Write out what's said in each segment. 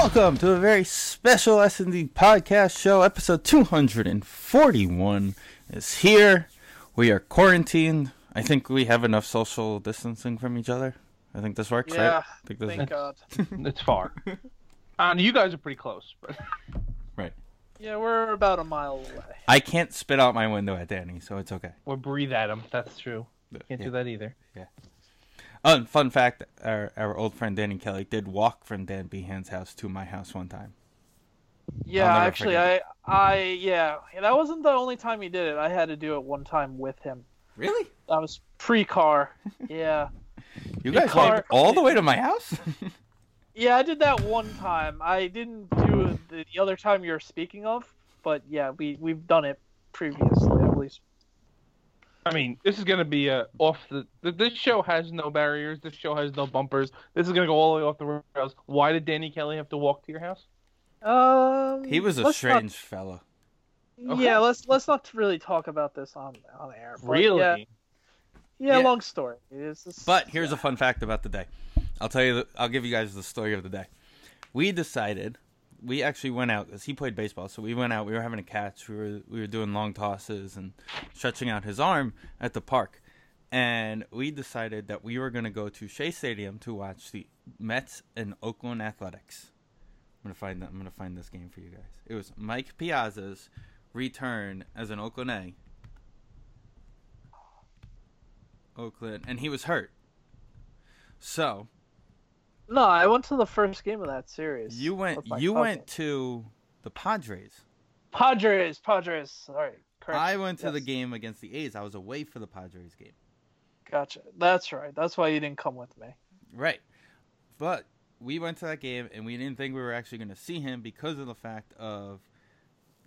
Welcome to a very special S&D podcast show. Episode 241 is here. We are quarantined. I think we have enough social distancing from each other. I think this works, Yeah, right? I think this Thank God. It's far. and you guys are pretty close, but right. Yeah, we're about a mile away. I can't spit out my window at Danny, so it's okay. or breathe at him. That's true. Can't Yeah. do that either. Oh, and fun fact: our our old friend Danny Kelly did walk from Dan Behan's house to my house one time. Yeah, actually, I, I, yeah, that wasn't the only time he did it. I had to do it one time with him. Really? That was pre-car. yeah, You guys car- walked all the way to my house? yeah, I did that one time. I didn't do it the, the other time you're speaking of, but yeah, we we've done it previously at least. I mean, this is gonna be uh, off the. This show has no barriers. This show has no bumpers. This is gonna go all the way off the rails. Why did Danny Kelly have to walk to your house? Um, he was a strange fellow. Not, Okay. Yeah, let's let's not really talk about this on on air. Really? Yeah, yeah, Yeah. long story. It's just- But here's a fun fact about the day. I'll tell you. The, I'll give you guys the story of the day. We decided. We actually went out because he played baseball. So we went out. We were having a catch. We were we were doing long tosses and stretching out his arm at the park. And we decided that we were going to go to Shea Stadium to watch the Mets and Oakland Athletics. I'm gonna find that. I'm gonna find this game for you guys. It was Mike Piazza's return as an Oakland A. Oakland, and he was hurt. So No, I went to the first game of that series. you went. You cousin. went to the Padres. Padres, Padres. Sorry, correct. I went to the game against the A's. I was away for the Padres game. Gotcha. That's right. That's why you didn't come with me. Right. But we went to that game and we didn't think we were actually going to see him because of the fact of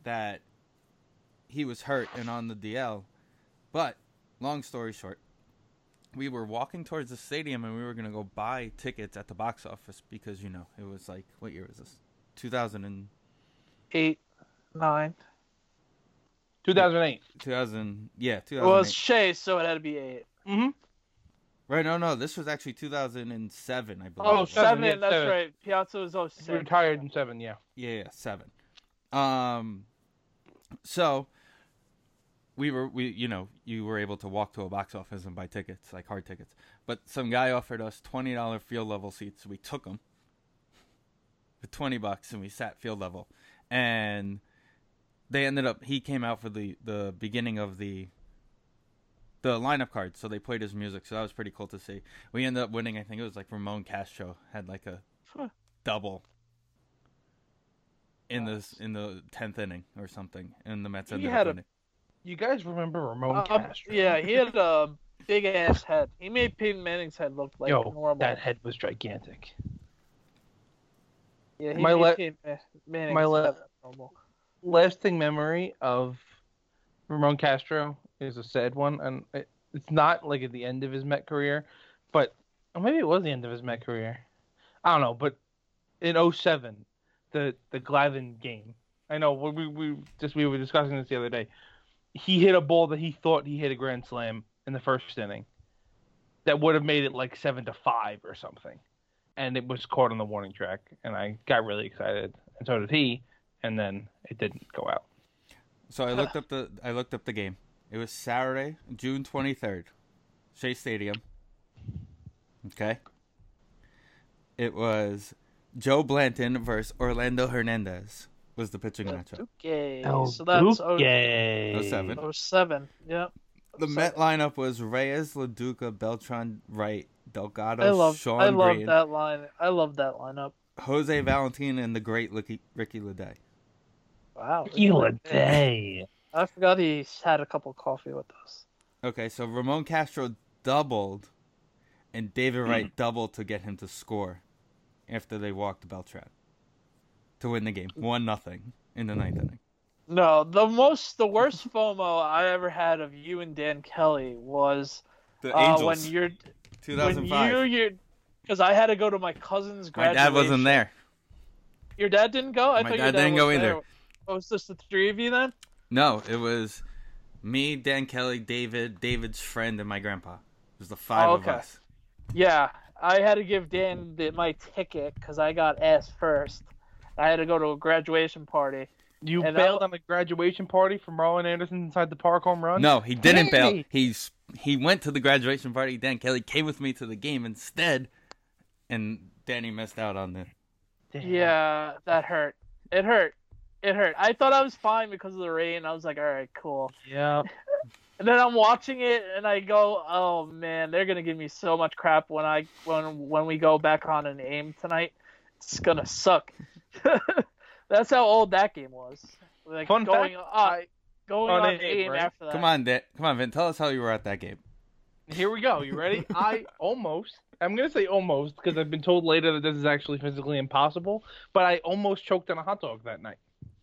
that he was hurt and on the DL. But long story short, we were walking towards the stadium and we were going to go buy tickets at the box office because you know, it was like what year was this? 2000 and Eight, nine. 2008. 2000 yeah, 2008. Well, it's Shea, so it had to be eight. Mm-hmm. Right, no, no, this was actually 2007, I believe. Oh, it was. seven, seven. yeah, that's seven. right. Piazza was oh He six. retired in seven. Yeah. Yeah, yeah, seven. Um, so we were we you know you were able to walk to a box office and buy tickets like hard tickets, but some guy offered us twenty dollar field level seats. We took them for twenty bucks and we sat field level, and they ended up he came out for the the beginning of the the lineup card, so they played his music, so that was pretty cool to see. We ended up winning. I think it was like Ramon Castro had like a Huh. double in Nice. this in the tenth inning or something, and the Mets He ended had up a- winning. You guys remember Ramon Um, Castro? yeah, he had a big ass head. He made Peyton Manning's head look like Yo, normal. that head was gigantic. yeah, he my Manning's my normal. lasting memory of Ramon Castro is a sad one, and it, it's not like at the end of his Met career, but maybe it was the end of his Met career. I don't know, but in 07, the the Glavine game. I know we, we we just we were discussing this the other day. He hit a ball that he thought he hit a grand slam in the first inning. That would have made it like seven to five or something, and it was caught on the warning track, and I got really excited, and so did he and then it didn't go out. So I looked up the I looked up the game. It was Saturday, June twenty third, Shea Stadium. Okay. It was Joe Blanton versus Orlando Hernandez was the pitching matchup. Okay, so that's oh, yay! 07. oh seven. Yep. The Met lineup was Reyes, Lo Duca, Beltran, Wright, Delgado, I love Shawn I love Green, that line. I love that lineup. Jose Valentin, and the great Ricky, Ricky Ledée. Wow. day. I forgot he had a cup of coffee with us. Okay, so Ramon Castro doubled, and David Wright doubled to get him to score after they walked Beltran. To win the game, one nothing in the ninth inning. No, the most, the worst FOMO I ever had of you and Dan Kelly was The uh, Angels, when you're when 2005. you you because I had to go to my cousin's graduation. My dad wasn't there. Your dad didn't go. I My thought dad your dad didn't was go there. either. Oh, was this the three of you then? No, it was me, Dan Kelly, David, David's friend, and my grandpa. It was the five Oh, of us. Yeah, I had to give Dan the, my ticket because I got asked first. I had to go to a graduation party. You And bailed I- on the graduation party from Marlon Anderson inside the park home run. No, he didn't bail. He's he went to the graduation party. Dan Kelly came with me to the game instead, and Danny missed out on the. Damn. Yeah, that hurt. It hurt. It hurt. I thought I was fine because of the rain. I was like, all right, cool. Yeah. And then I'm watching it, and I go, "Oh man, they're gonna give me so much crap when I when when we go back on an aim tonight. It's gonna suck." That's how old that game was. Like Fun going fact, uh, going on on, aim, aim right? after that. Come on, Dan. Come on, Vin. Tell us how you were at that game. Here we go. You ready? I almost. I'm gonna say almost because I've been told later that this is actually physically impossible. But I almost choked on a hot dog that night.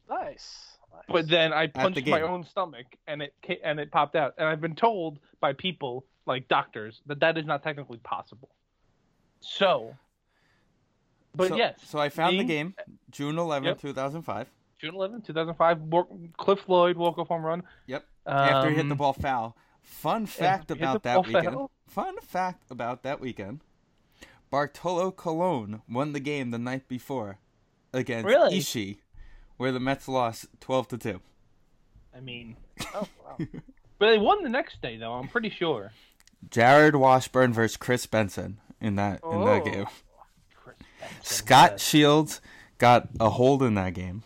Nice. nice. But then I the punched my own stomach and it and it popped out. And I've been told by people like doctors that that is not technically possible. So. But so, yes. So I found the game, June 11, Yep. 2005. June 11, 2005. Cliff Floyd walk off home run. Yep. After he hit Um, the ball foul. Fun fact about that weekend. foul? Fun fact about that weekend. Bartolo Colon won the game the night before against Really? Ishii, where the Mets lost 12 to 2. I mean, Oh, wow. but they won the next day though. I'm pretty sure. Jarrod Washburn versus Kris Benson in that in that Oh. game. Scott. Shields got a hold in that game.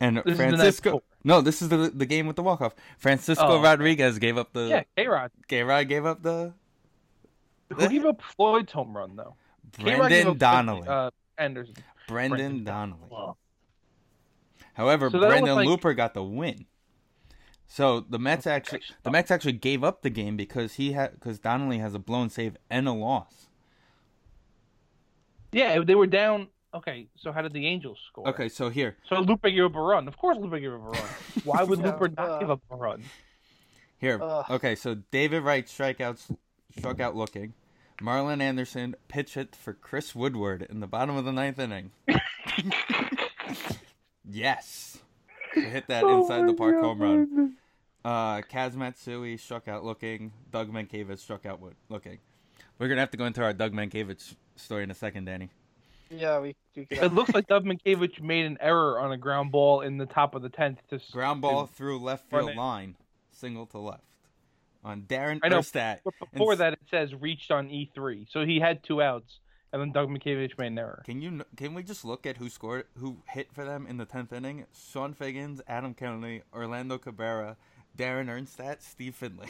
And This Francisco. No, this is the the game with the walk off. Francisco Oh. Rodriguez gave up the Yeah, K Rod. K-Rod gave up the Who gave up Floyd's home run though? Brendan Donnelly. Uh, Anderson. Brendan Brendan Donnelly. Wow. However, So Brendan like- Looper got the win. So the Mets actually the Mets actually gave up the game because he had because Donnelly has a blown save and a loss. Yeah, they were down. Okay, so how did the Angels score? Okay, so here So Lupe gave up a run. Of course, Lupe gave up a run. Why would Yeah, Lupe not uh, give up a run? Here. Ugh. Okay, so David Wright strikeouts struck out looking. Marlon Anderson pitch it for Chris Woodward in the bottom of the ninth inning. yes. To hit that Oh inside the park home run. Uh, Kaz Matsui struck out looking. Doug Mientkiewicz struck out looking. We're gonna have to go into our Doug Mientkiewicz story in a second, Danny. yeah, we, we. It looks like Doug Mientkiewicz made an error on a ground ball in the top of the tenth. To Ground ball to- through left field line, single to left, on Darin I know, Erstad. But before And- that, it says reached on E three, so he had two outs, and then Doug Mientkiewicz made an error. Can you can we just look at who scored who hit for them in the tenth inning? Chone Figgins, Adam Kennedy, Orlando Cabrera, Darin Erstad, Steve Finley.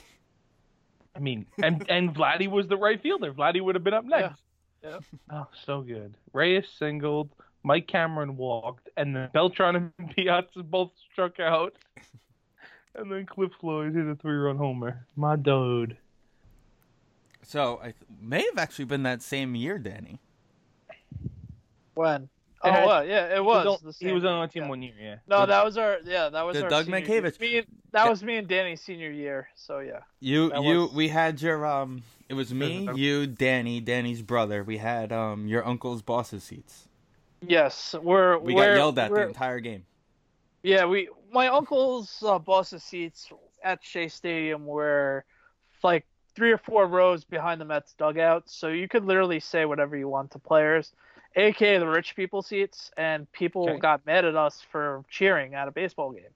I mean, and and Vladdy was the right fielder. Vladdy would have been up next. Yeah. Oh, so good. Reyes singled, Mike Cameron walked, and then Beltran and Piazza both struck out. And then Cliff Floyd hit a three-run homer. My dude. So I th- may have actually been that same year, Danny. when? Oh, had- well, yeah, it was. he was, the on, same he was on our team yeah. one year, yeah. No, The- that was our yeah, that was the our Doug senior Mientkiewicz. Me and, that Yeah. was me and Danny's senior year. So yeah. You That you was- we had your um it was me, you, Danny, Danny's brother. We had um your uncle's boss's seats. Yes, we're We we're, got yelled at the entire game. Yeah, we my uncle's uh, boss's seats at Shea Stadium were like three or four rows behind the Mets dugout, so you could literally say whatever you want to players, aka the rich people seats, and people Okay. got mad at us for cheering at a baseball game.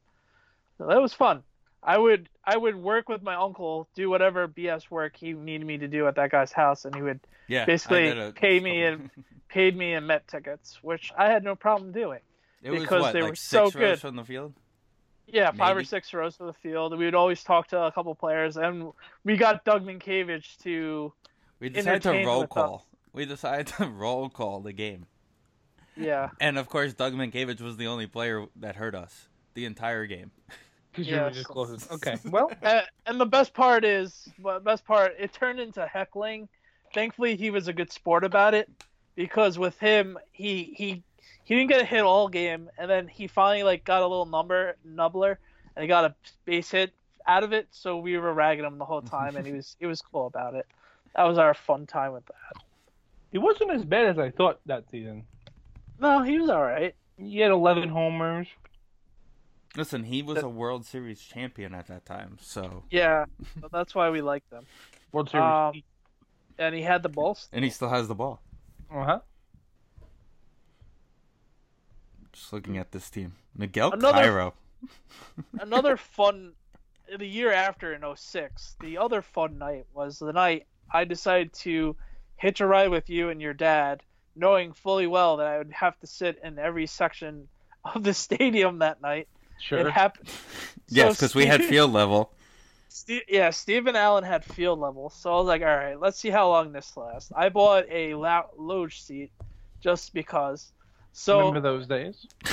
So that was fun. I would I would work with my uncle, do whatever BS work he needed me to do at that guy's house, and he would Yeah, Basically, a pay me and paid me in Met tickets, which I had no problem doing. it was because what they like were six so rows good. from the field. Yeah, five or six rows to the field. We would always talk to a couple players, and we got Doug Mientkiewicz to, We decided to roll call. us. We decided to roll call the game. yeah, And of course, Doug Mientkiewicz was the only player that hurt us the entire game. Were Yes. Okay, well, and, and the best part is, well, best part, it turned into heckling. Thankfully, he was a good sport about it, because with him, he he he didn't get a hit all game, and then he finally like got a little number nubbler, and he got a base hit out of it. So we were ragging him the whole time, and he was he was cool about it. That was our fun time with that. He wasn't as bad as I thought that season. No, he was all right. He had 11 homers. Listen, he was a World Series champion at that time, so Yeah, so that's why we like them. World Series. Um, and he had the balls. and he still has the ball. uh huh. Just looking at this team, Miguel Another- Cairo. Another fun, the year after in 06, the other fun night was the night I decided to hitch a ride with you and your dad, knowing fully well that I would have to sit in every section of the stadium that night. Sure. It happened. Yes, So because we had field level. Ste yeah, Stephen Allen had field level, so I was like, all right, let's see how long this lasts. I bought a la- loge seat just because. So Remember those days?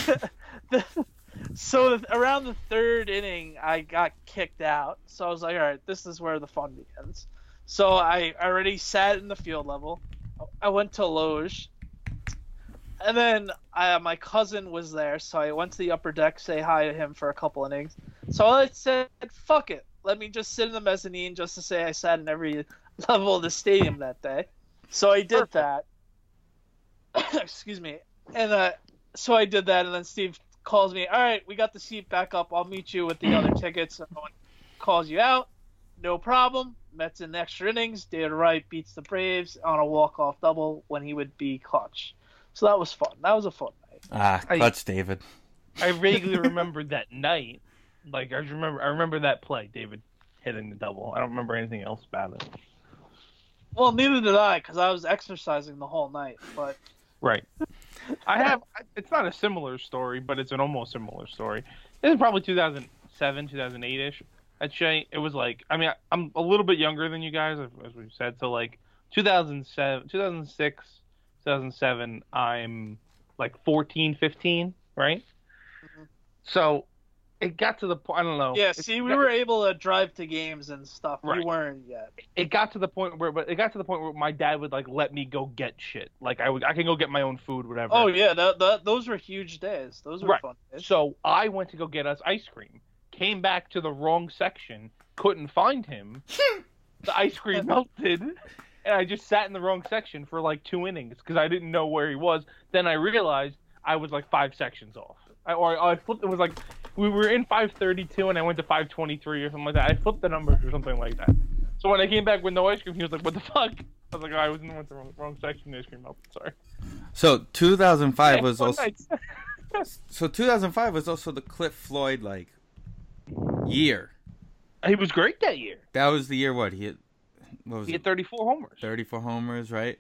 the, so th- around the third inning, I got kicked out. So I was like, all right, this is where the fun begins. So I already sat in the field level. I went to Loge. And then I, my cousin was there, so I went to the upper deck, say hi to him for a couple innings. So I said, fuck it. Let me just sit in the mezzanine just to say I sat in every level of the stadium that day. So I did that. Excuse me. And uh, so I did that, and then Steve calls me. All right, we got the seat back up. I'll meet you with the other tickets. So no one calls you out. No problem. Mets in extra innings. David Wright beats the Braves on a walk-off double when he would be clutch. So that was fun. That was a fun night. Ah, I- David. I vaguely remember that night. Like I remember, I remember that play, David hitting the double. I don't remember anything else about it. Well, neither did I, because I was exercising the whole night. But Right. I have. It's not a similar story, but it's an almost similar story. This is probably 2007, 2008 ish. At Shea, it was like. I mean, I'm a little bit younger than you guys, as we've said. So like 2007, 2006, 2007. I'm like 14, 15, right? Mhm. So it got to the point. I don't know. yeah, It see, we got- were able to drive to games and stuff. We weren't yet. it got to the point where, but it got to the point where my dad would like let me go get shit. Like I would, I can go get my own food, whatever. Oh yeah, that, that, those were huge days. Those were Right. fun days. So I went to go get us ice cream. Came back to the wrong section. Couldn't find him. the ice cream melted, and I just sat in the wrong section for like two innings because I didn't know where he was. Then I realized I was like five sections off. I, or I flipped. It was like we were in 532 and I went to 523 or something like that. I flipped the numbers or something like that. So when I came back with no ice cream, he was like, "What the fuck?" I was like, "I was in the wrong, wrong section. Ice cream melted. Sorry." So 2005 was also so 2005 was also the Cliff Floyd like year. he was great that year. That was the year what he hit. What was He it? had 34 homers. 34 homers, right?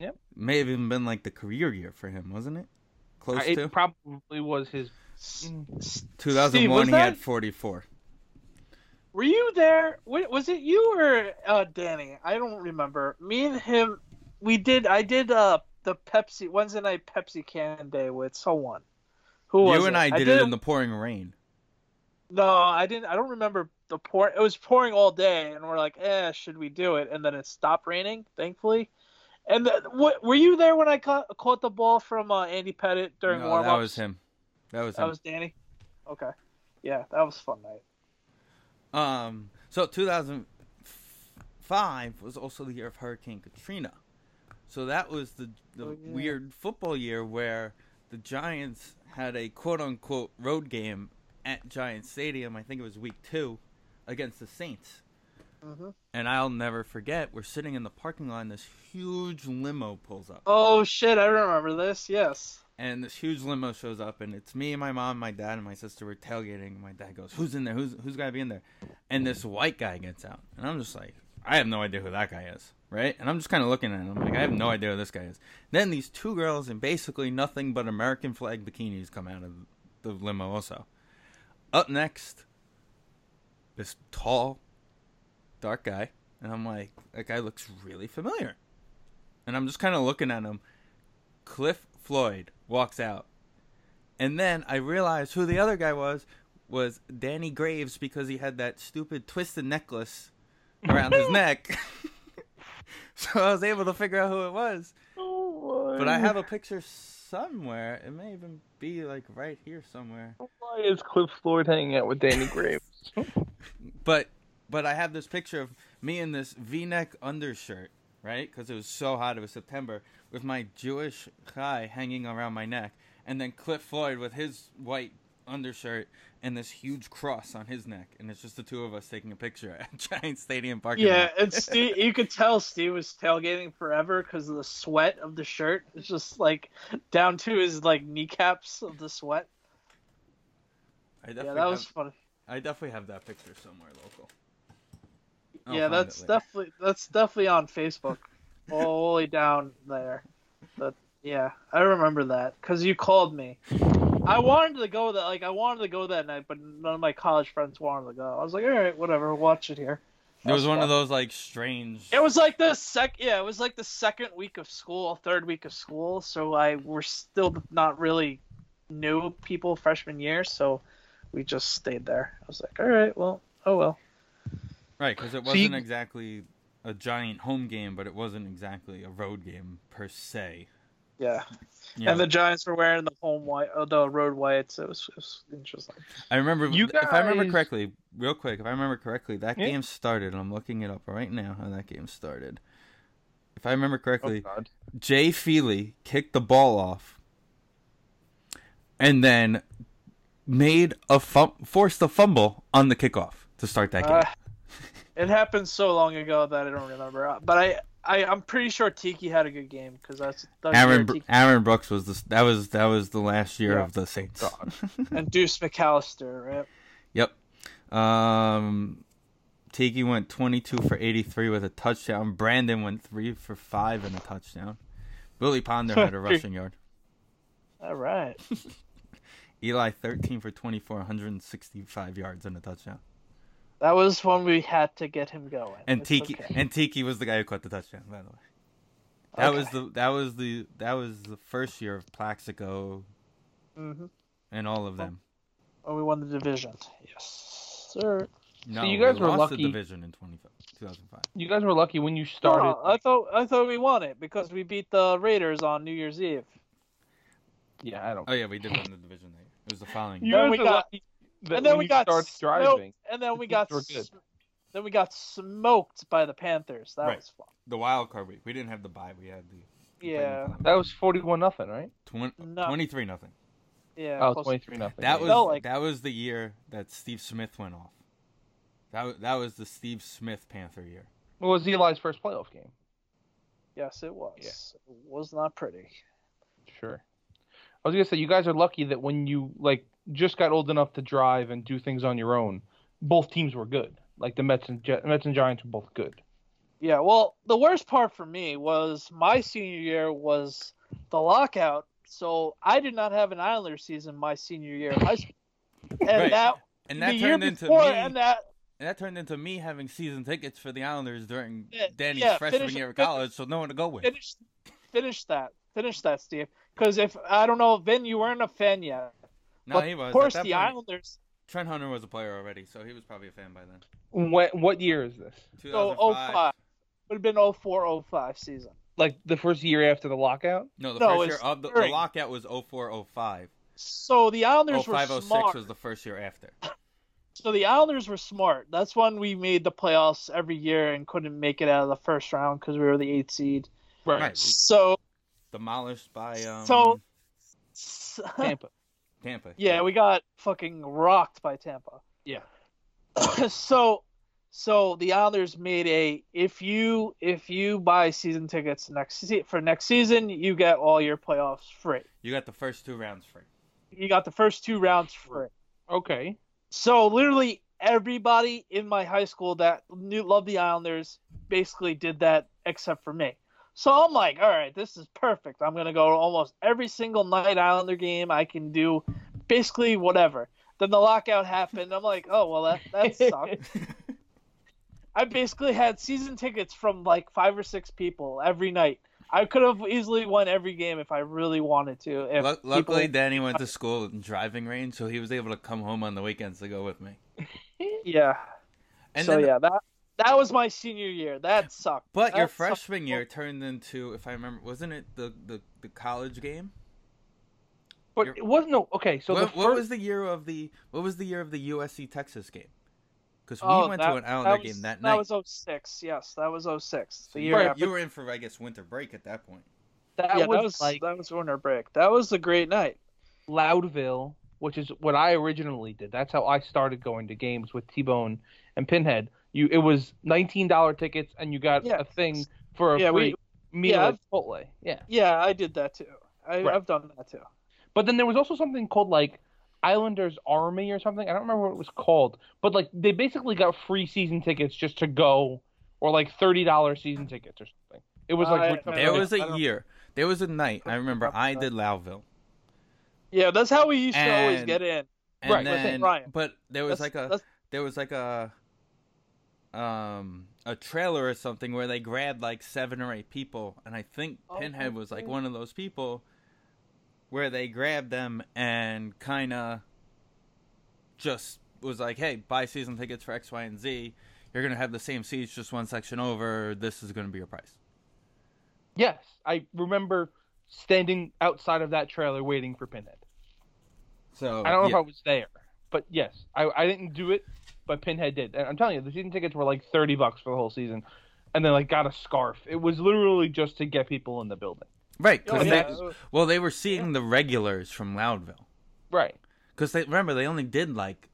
Yep. May have even been like the career year for him, wasn't it? Close it to It probably was his. S- Mm. Steve, 2001. was he that- had 44. Were you there? Was it you or uh, Danny? I don't remember. Me and him, we did. I did uh the Pepsi Wednesday night Pepsi can day with someone. Who was You and it? I did it in the pouring rain. No, I didn't. I don't remember the pour. It was pouring all day, and we're like, "Eh, should we do it?" And then it stopped raining, thankfully. And the, what were you there when I caught, caught the ball from uh, Andy Pettitte during no, warm-ups? that was him. That was him. That was Danny. Okay, yeah, that was a fun night. Um, so 2005 was also the year of Hurricane Katrina. So that was the, the Oh, yeah. weird football year where the Giants had a quote unquote road game at Giant Stadium. I think it was week two against the Saints. hmm And I'll never forget, we're sitting in the parking lot and this huge limo pulls up. Oh shit, I remember this. Yes. And this huge limo shows up, and it's me and my mom, my dad, and my sister were tailgating. My dad goes, "Who's in there? Who's who's gotta be in there?" And this white guy gets out, and I'm just like, I have no idea who that guy is, right? And I'm just kind of looking at him, like I have no idea who this guy is. Then these two girls in basically nothing but American flag bikinis come out of the limo. Also, up next, this tall, dark guy, and I'm like, that guy looks really familiar. And I'm just kind of looking at him. Cliff Floyd walks out. And then I realized who the other guy was was Danny Graves because he had that stupid twisted necklace around his neck. so I was able to figure out who it was. Oh, But I have a picture somewhere. It may even be like right here somewhere. Why is Cliff Floyd hanging out with Danny Graves? But but I have this picture of me in this V-neck undershirt, right? Because it was so hot. It was September with my Jewish chai hanging around my neck, and then Cliff Floyd with his white undershirt and this huge cross on his neck, and it's just the two of us taking a picture at Giant Stadium parking Yeah, lot. and Steve, you could tell Steve was tailgating forever because of the sweat of the shirt. It's just like down to his like kneecaps of the sweat. I Yeah, that was funny. I definitely have that picture somewhere local. I'll yeah, that's definitely that's definitely on Facebook, all the way down there. But yeah, I remember that because you called me. I wanted to go that like I wanted to go that night, but none of my college friends wanted to go. I was like, all right, whatever, watch it here. It was one of those like strange. It was like the sec yeah, it was like the second week of school, third week of school, so I we're still not really new people freshman year, so we just stayed there. I was like, all right, well, oh well. Right, because it So you- wasn't exactly a giant home game, but it wasn't exactly a road game per se. Yeah. You And the Giants were wearing the home white, uh, the road whites. It was, it was interesting. I remember, You if I remember correctly, real quick, if I remember correctly, that Yeah. game started. and I'm looking it up right now how that game started. If I remember Oh, correctly, God. Jay Feely kicked the ball off, and then made a fum- forced a fumble on the kickoff to start that game. Uh, it happened so long ago that I don't remember. Uh, But I, I I'm pretty sure Tiki had a good game because that's that was Aaron Tiki Aaron Brooks was the that was that was the last year Yeah. of the Saints. And Deuce McAllister, right? Yep. Um, Tiki went 22 for 83 with a touchdown. Brandon went 3 for 5 and a touchdown. Willie Ponder had a rushing yard. All right. Eli 13 for 24, 165 yards and a touchdown. That was when we had to get him going. And It's Tiki okay. and Tiki was the guy who caught the touchdown, by the way. That was the that was the that was the first year of Plaxico Mhm. and all of them. Oh, we won the division. Yes, sir. No, you guys we were lost lucky- the division in 20, 2005. You guys were lucky when you started. No, I thought I thought we won it because we beat the Raiders on New Year's Eve. yeah, I don't. Oh yeah, we did win the division that year. It was the following You year. Then we got- and then we got started smoked- driving. and then we got Chiefs were good. then we got smoked by the Panthers. That Right. was fun. The wild card week. We didn't have the bye. We had the the Yeah. That was forty-one nothing, right? Twen- No. 23 nothing. Yeah. Oh, 23 nothing. That yeah. was like- that was the year that Steve Smith went off. That was, that was the Steve Smith Panther year. It was Eli's first playoff game? Yes, it was. It was not pretty. Sure. I was gonna say you guys are lucky that when you like just got old enough to drive and do things on your own, both teams were good. Like the Mets and Gi- Mets and Giants were both good. Yeah, well, the worst part for me was my senior year was the lockout, so I did not have an Islander season my senior year of high school. And Right. that And that turned into before, me and that and that turned into me having season tickets for the Islanders during Yeah, Danny's yeah, freshman finish- year of finish- college, so no one to go with. finish finish that. Finish that, Steve. Because if I don't know, Vin, you weren't a fan yet. No, but he was. Of course, the point, Islanders. Trent Hunter was a player already, so he was probably a fan by then. When, what year is this? So 05 would have been 04 05 season. Like the first year after the lockout? No, the No, first year of the, the lockout was 0405. So the Islanders 05 were 06 was the first year after. So the Islanders were smart. That's when we made the playoffs every year and couldn't make it out of the first round because we were the eighth seed. Right. So, Demolished by um, So- Tampa. Tampa. yeah, we got fucking rocked by Tampa. Yeah. so, so the Islanders made a if you if you buy season tickets next for next season, you get all your playoffs free. You got the first two rounds free. You got the first two rounds free. Okay. So literally everybody in my high school that knew loved the Islanders basically did that except for me. So I'm like, all right, this is perfect. I'm gonna go to almost every single night Islander game. I can do basically whatever. Then the lockout happened. I'm like, oh well, that that sucked. I basically had season tickets from like five or six people every night. I could have easily won every game if I really wanted to. If Lu- luckily, people- Danny went to school in driving range, so he was able to come home on the weekends to go with me. yeah. And so then, yeah, that that was my senior year. That sucked. but your That sucked. freshman year turned into, if I remember, wasn't it the, the, the college game? But You're- it wasn't no okay. So what, the what was the year of the what was the year of the USC Texas game? Because we Oh, went that, to an Islander that was, game that that night. That was 06. Yes, that was 06. The you, year were, you were in for I guess winter break at that point. that, yeah, was that was like that was winter break. That was a great night. Loudville, which is what I originally did. That's how I started going to games with T Bone and Pinhead. You it was nineteen dollar tickets and you got Yeah. a thing for a Yeah, free we- meal yeah, at Chipotle. Yeah. Yeah, I did that too. I, Right. I've done that too. But then there was also something called like Islanders Army or something. I don't remember what it was called. But like they basically got free season tickets just to go or like thirty dollar season tickets or something. It was like I- There was I a don't- year. There was a night. I remember I did Loudville. Yeah, that's how we used to always get in. And Right, that's then, Ryan. but there was That's- like a there was like a um a trailer or something where they grabbed like seven or eight people, and I think Oh, Pinhead was like one of those people where they grabbed them and kind of just was like, "Hey, buy season tickets for X, Y, and Z. You're gonna have the same seats, just one section over. This is gonna be your price." Yes, I remember standing outside of that trailer waiting for Pinhead. So I don't know yeah. if I was there, but yes, I, I didn't do it, but Pinhead did. And I'm telling you, the season tickets were like thirty bucks for the whole season, and then like got a scarf. It was literally just to get people in the building. right? Oh, 'cause yeah. they- well, they were seeing the regulars from Loudville. Right. Because they remember they only did like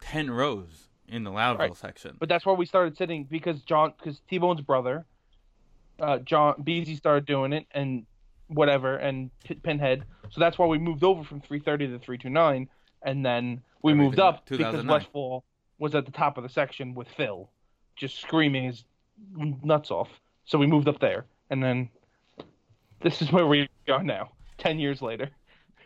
ten rows in the Loudville Right. section. But that's where we started sitting because John, because T Bone's brother, uh, John Beasy started doing it and whatever, and P- Pinhead. So that's why we moved over from 330 to 329, and then we Everything moved up up, because Westfall was at the top of the section with Phil, just screaming his nuts off. So we moved up there, and then this is where we are now. Ten years later,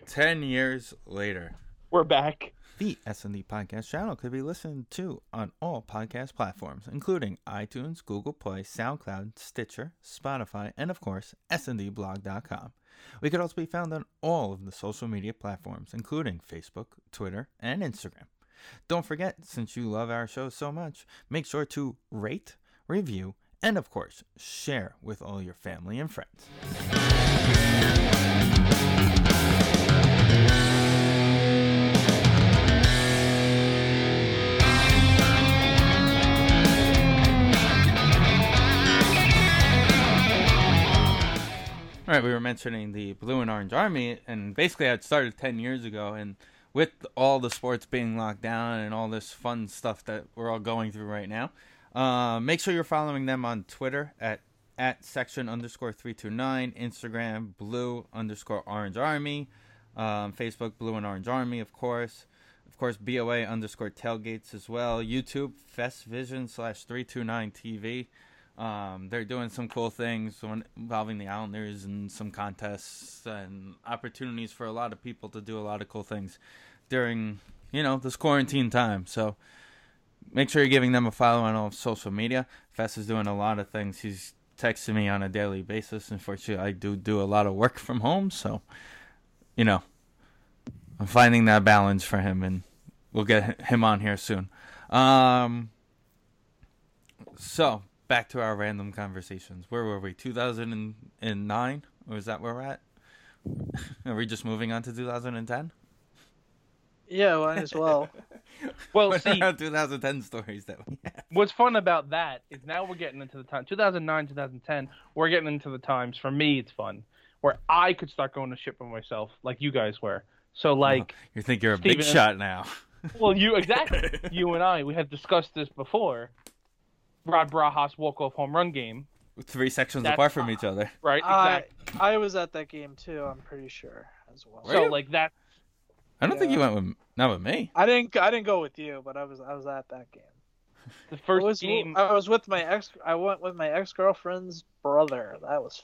Ten years later, we're back. the S&D Podcast channel could be listened to on all podcast platforms, including iTunes, Google Play, SoundCloud, Stitcher, Spotify, and of course, sndblog.com. We could also be found on all of the social media platforms, including Facebook, Twitter, and Instagram. Don't forget, since you love our show so much, make sure to rate, review, and of course, share with all your family and friends. All right, we were mentioning the Blue and Orange Army, and basically, it started 10 years ago. And with all the sports being locked down and all this fun stuff that we're all going through right now, uh, make sure you're following them on Twitter at, at section underscore 329, Instagram blue underscore orange army, um, Facebook blue and orange army, of course. Of course, BOA underscore tailgates as well. YouTube, Fest Vision slash 329 TV. Um, they're doing some cool things involving the Islanders and some contests and opportunities for a lot of people to do a lot of cool things during, you know, this quarantine time. So make sure you're giving them a follow on all social media. Fess is doing a lot of things. He's texting me on a daily basis. Unfortunately, I do do a lot of work from home, so you know, I'm finding that balance for him, and we'll get him on here soon. Um, so back to our random conversations. Where were we? 2009, or is that where we're at? Are we just moving on to 2010? Yeah, might as well. Well, What see, are 2010 stories that we have? what's fun about that is now we're getting into the time 2009 2010 we're getting into the times for me it's fun where i could start going to shit by myself like you guys were so oh, like You think you're a big shot now? well you exactly you and i we have discussed this before rod Barajas walk-off home run game Three sections That's- apart from each other. right I exactly I was at that game too. I'm pretty sure as well. Were so you? like that I don't think you went with not with me. I didn't I didn't go with you, but I was I was at that game. the I first was, game I was with my ex. I went with my ex girlfriend's brother. That was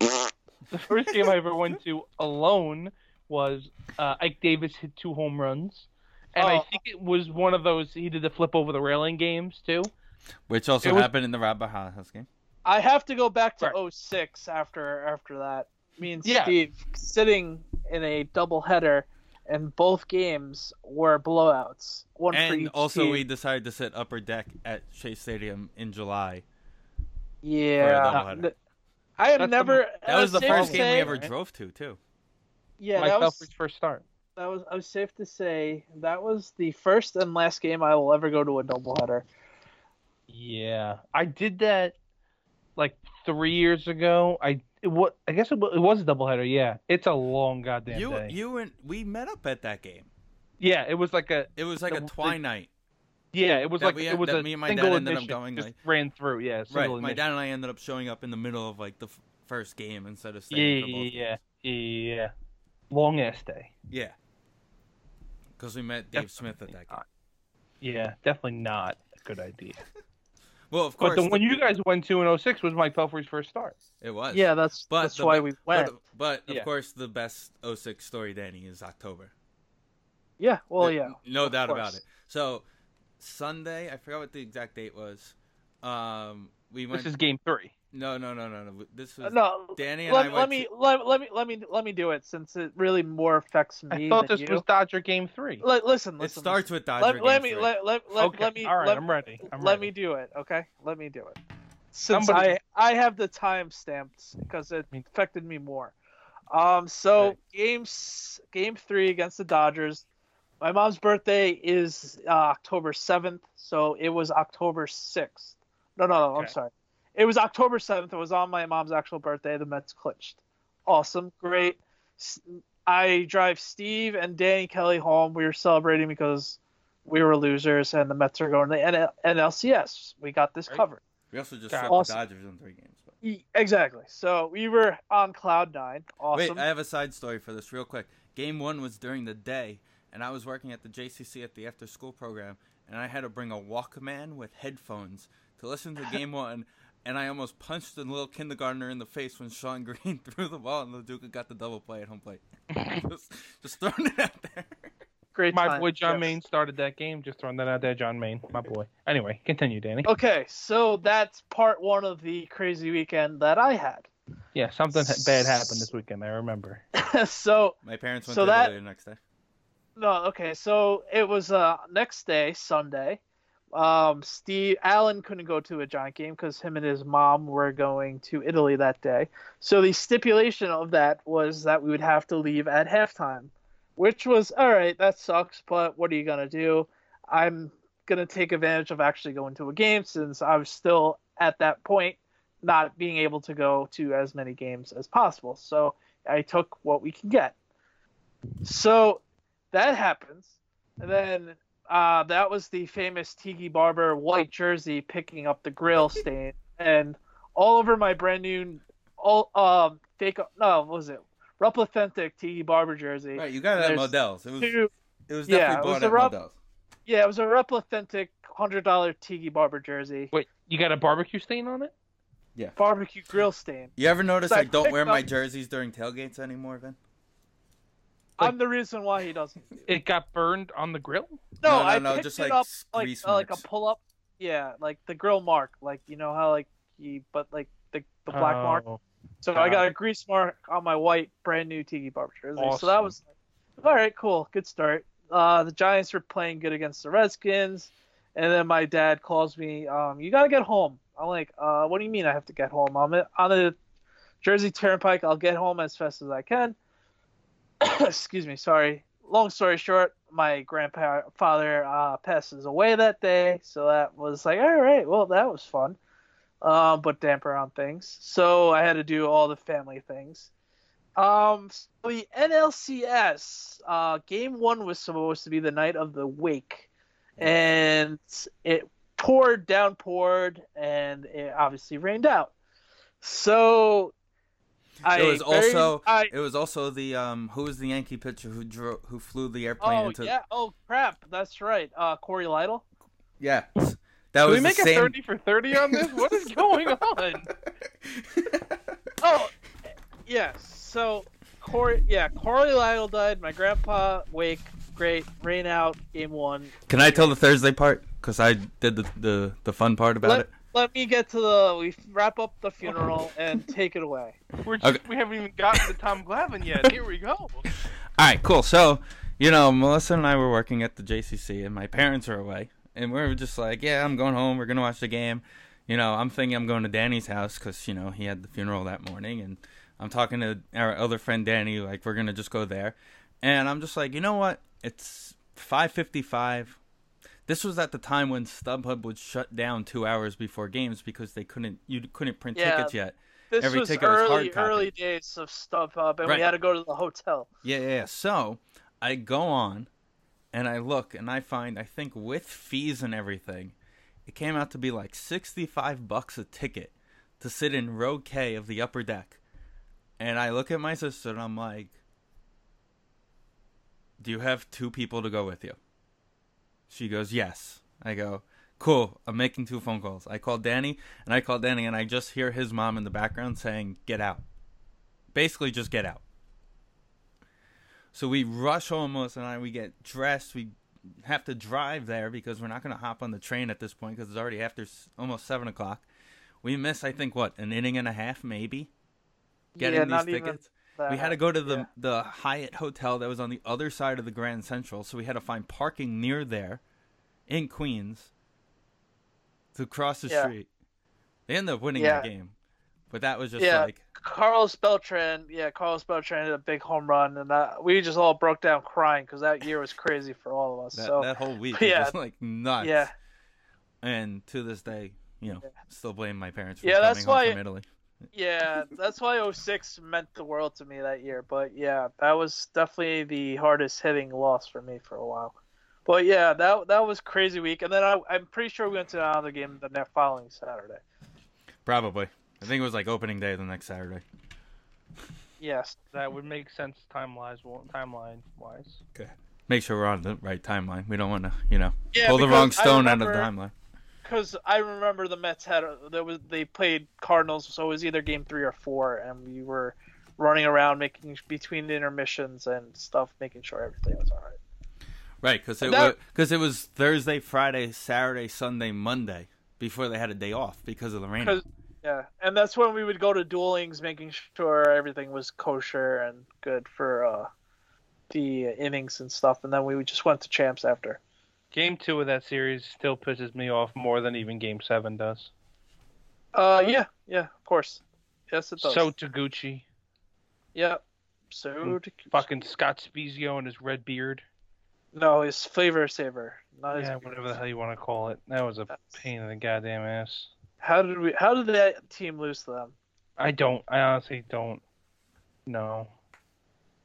fun. the first game i ever went to alone was uh, ike davis hit two home runs and i Oh. think it was one of those he did the flip over the railing games too Which also was- happened in the Rob Barajas game. I have to go back to Right. 06 after after that. Me and Yeah. Steve sitting in a double header, and both games were blowouts. One for And each also, team. we decided to sit upper deck at Shea Stadium in July. yeah. doubleheader. th- I have That's the- never. That was the first to game we ever right? drove to, too. Yeah, Mike that was Pelfrey's first start. that was. I was safe to say that was the first and last game I will ever go to a doubleheader. Yeah, I did that like three years ago. I it, what I guess it, it was a doubleheader. Yeah, it's a long goddamn You day. you and we met up at that game. yeah, it was like a It was like a The- twilight. yeah, it was like we- it was a me and my single dad ended up going, just like- ran through. Yeah, Right. My dad and I ended up showing up in the middle of like the f- first game instead of Yeah, staying yeah, yeah, yeah, yeah. Long ass day. Yeah. Because we met Dave Definitely Smith at that game. not. Yeah, definitely not a good idea. Well, of course. But course, the one you guys went to in 06 was Mike Pelfrey's first start. it was. Yeah, that's But that's the why we went. But, but of Yeah. course, the best 06 story, Danny, is October. yeah, well, There- yeah. No of doubt about it. So, Sunday, I forgot what the exact date was. Um, we went. This is game three. No, no, no, no, no. This was No, Danny and let, I let me to- let, let me let me let me do it since it really more affects me I thought than this you. was Dodger game three. Let, listen, It listen. starts with Dodger. listen. Let, let me three. let, let, let, okay, let me all right, let, I'm ready. I'm let ready. me do it. Okay, let me do it. Since Somebody- I I have the time stamped because it affected me more. Um, so Right. games game three against the Dodgers. My mom's birthday is uh, October seventh, so it was October sixth. No, no, no. I'm sorry. It was October seventh. It was on my mom's actual birthday. The Mets clinched. Awesome, great. I drive Steve and Danny Kelly home. We were celebrating because we were losers and the Mets are going to NL- NLCS. We got this Right. covered. We also just God. swept Awesome. the Dodgers in three games. But... Exactly. So we were on cloud nine. Awesome. Wait, I have a side story for this, real quick. Game one was during the day, and I was working at the JCC at the after-school program, and I had to bring a Walkman with headphones to listen to game one. And I almost punched the little kindergartner in the face when Shawn Green threw the ball, and Lo Duca got the double play at home plate. just, just throwing it out there. Great My time. boy John Yes. Maine started that game. Just throwing that out there, John Maine, my boy. Anyway, continue, Danny. Okay, so that's part one of the crazy weekend that I had. Yeah, something ha- bad happened this weekend. I remember. so My parents went So to that- the next day. no, okay, so it was uh next day, Sunday. Um, Steve Allen couldn't go to a Giant game because him and his mom were going to Italy that day. So the stipulation of that was that we would have to leave at halftime, which was all right. That sucks, but what are you gonna do? I'm gonna take advantage of actually going to a game since I was still at that point not being able to go to as many games as possible. So I took what we can get. So that happens, and then uh, that was the famous Tiki Barber white jersey picking up the grill stain, and all over my brand new, all um fake no what was it Replithentic Tiki Barber jersey. Right, you got it at There's Modell's. It was, Two, it was yeah, definitely it was bought the at Rob- Modell's. yeah, it was a Replithentic hundred dollar Tiki Barber jersey, Wait, you got a barbecue stain on it? Yeah, barbecue grill stain. You ever notice So I I don't wear picked my jerseys during tailgates anymore, Vin? I'm the reason why he doesn't. It got burned on the grill. No, No, no, I no, picked just it like up like uh, like a pull up. Yeah, like the grill mark, like you know how like he, but like the the black mark. Oh, So I got a grease mark on my white brand new Tiki Barber jersey. So that Awesome. was all right, cool, good start. Uh, the Giants were playing good against the Redskins, and then my dad calls me. Um, you gotta get home. I'm like, uh, what do you mean I have to get home? I'm on the Jersey Turnpike. I'll get home as fast as I can. Excuse me, sorry. Long story short, my grandfather uh, passes away that day, so that was like, all right, well, that was fun uh, but damper on things. So I had to do all the family things. Um, so the NLCS uh, game one was supposed to be the night of the wake, and it poured, downpoured, and it obviously rained out. So I It was also I, it was also the um who was the Yankee pitcher who drove who flew the airplane oh into yeah oh crap that's right uh Cory Lidle. yeah that Can was we make a same thirty for thirty on this? What is going on? Oh, yes. So, Corey, yeah, Cory Lidle died. My grandpa, wake, great, rain out, game one. Can I tell the Thursday part? Because I did the, the the fun part about Let, it. Let me get to the. We wrap up the funeral and take it away. We're just, Okay. We haven't even gotten to Tom Glavine yet. Here we go. All right, cool. So, you know, Melissa and I were working at the JCC, and my parents are away, and we are just like, "Yeah, I'm going home. We're gonna watch the game." You know, I'm thinking I'm going to Danny's house because you know he had the funeral that morning, and I'm talking to our other friend Danny, like we're gonna just go there, and I'm just like, you know what? It's 5:55. This was at the time when StubHub would shut down two hours before games because they couldn't you couldn't print Yeah. tickets yet. This Every was ticket was early, early days of StubHub, and Right. we had to go to the hotel. Yeah, yeah, yeah. So I go on and I look and I find I think with fees and everything, it came out to be like sixty five bucks a ticket to sit in row K of the upper deck. And I look at my sister and I'm like, Do you have two people to go with you? She goes, Yes. I go, Cool, I'm making two phone calls. I call Danny and I call Danny and I just hear his mom in the background saying, Get out. Basically just get out. So we rush Melissa and I. We get dressed. We have to drive there because we're not going to hop on the train at this point because it's already after s- almost seven o'clock. We miss, I think, what an inning and a half, maybe, getting yeah, these not even We had to go to the yeah. the Hyatt hotel that was on the other side of the Grand Central, so we had to find parking near there, in Queens, to cross the Yeah. street. They ended up winning Yeah. the game, but that was just like Carlos Beltran, yeah, Carlos Beltran hit a big home run, and that, we just all broke down crying because that year was crazy for all of us. that, so that whole week yeah. was like nuts. yeah, and to this day, you know, still blame my parents for Yeah, coming that's home why- from Italy. Yeah, that's why 06 meant the world to me that year. But yeah, that was definitely the hardest hitting loss for me for a while. But yeah, that that was crazy week, and then I, I'm pretty sure we went to another game the next following Saturday. Probably. I think it was like opening day the next Saturday. Yes, That would make sense timeline timeline wise. Okay. Make sure we're on the right timeline. We don't want to, you know, yeah, pull the wrong I stone out of the timeline. Because I remember the Mets had a, there was they played Cardinals, so it was either game three or four, and we were running around making between the intermissions and stuff, making sure everything was all right. Right, because it was because it was Thursday, Friday, Saturday, Sunday, Monday before they had a day off because of the rain. Yeah, and that's when we would go to duelings, making sure everything was kosher and good for uh, the innings and stuff, and then we just went to champs after. Game two of that series still pisses me off more than even Game seven does. Uh, yeah, yeah, of course. Yes, it does. So Taguchi, yeah. So fucking Scott Spiezio and his red beard. no, his flavor saver. Not his Yeah, whatever the hell you want to call it. That was a pain in the goddamn ass. How did we? How did that team lose to them? I don't. I honestly don't know.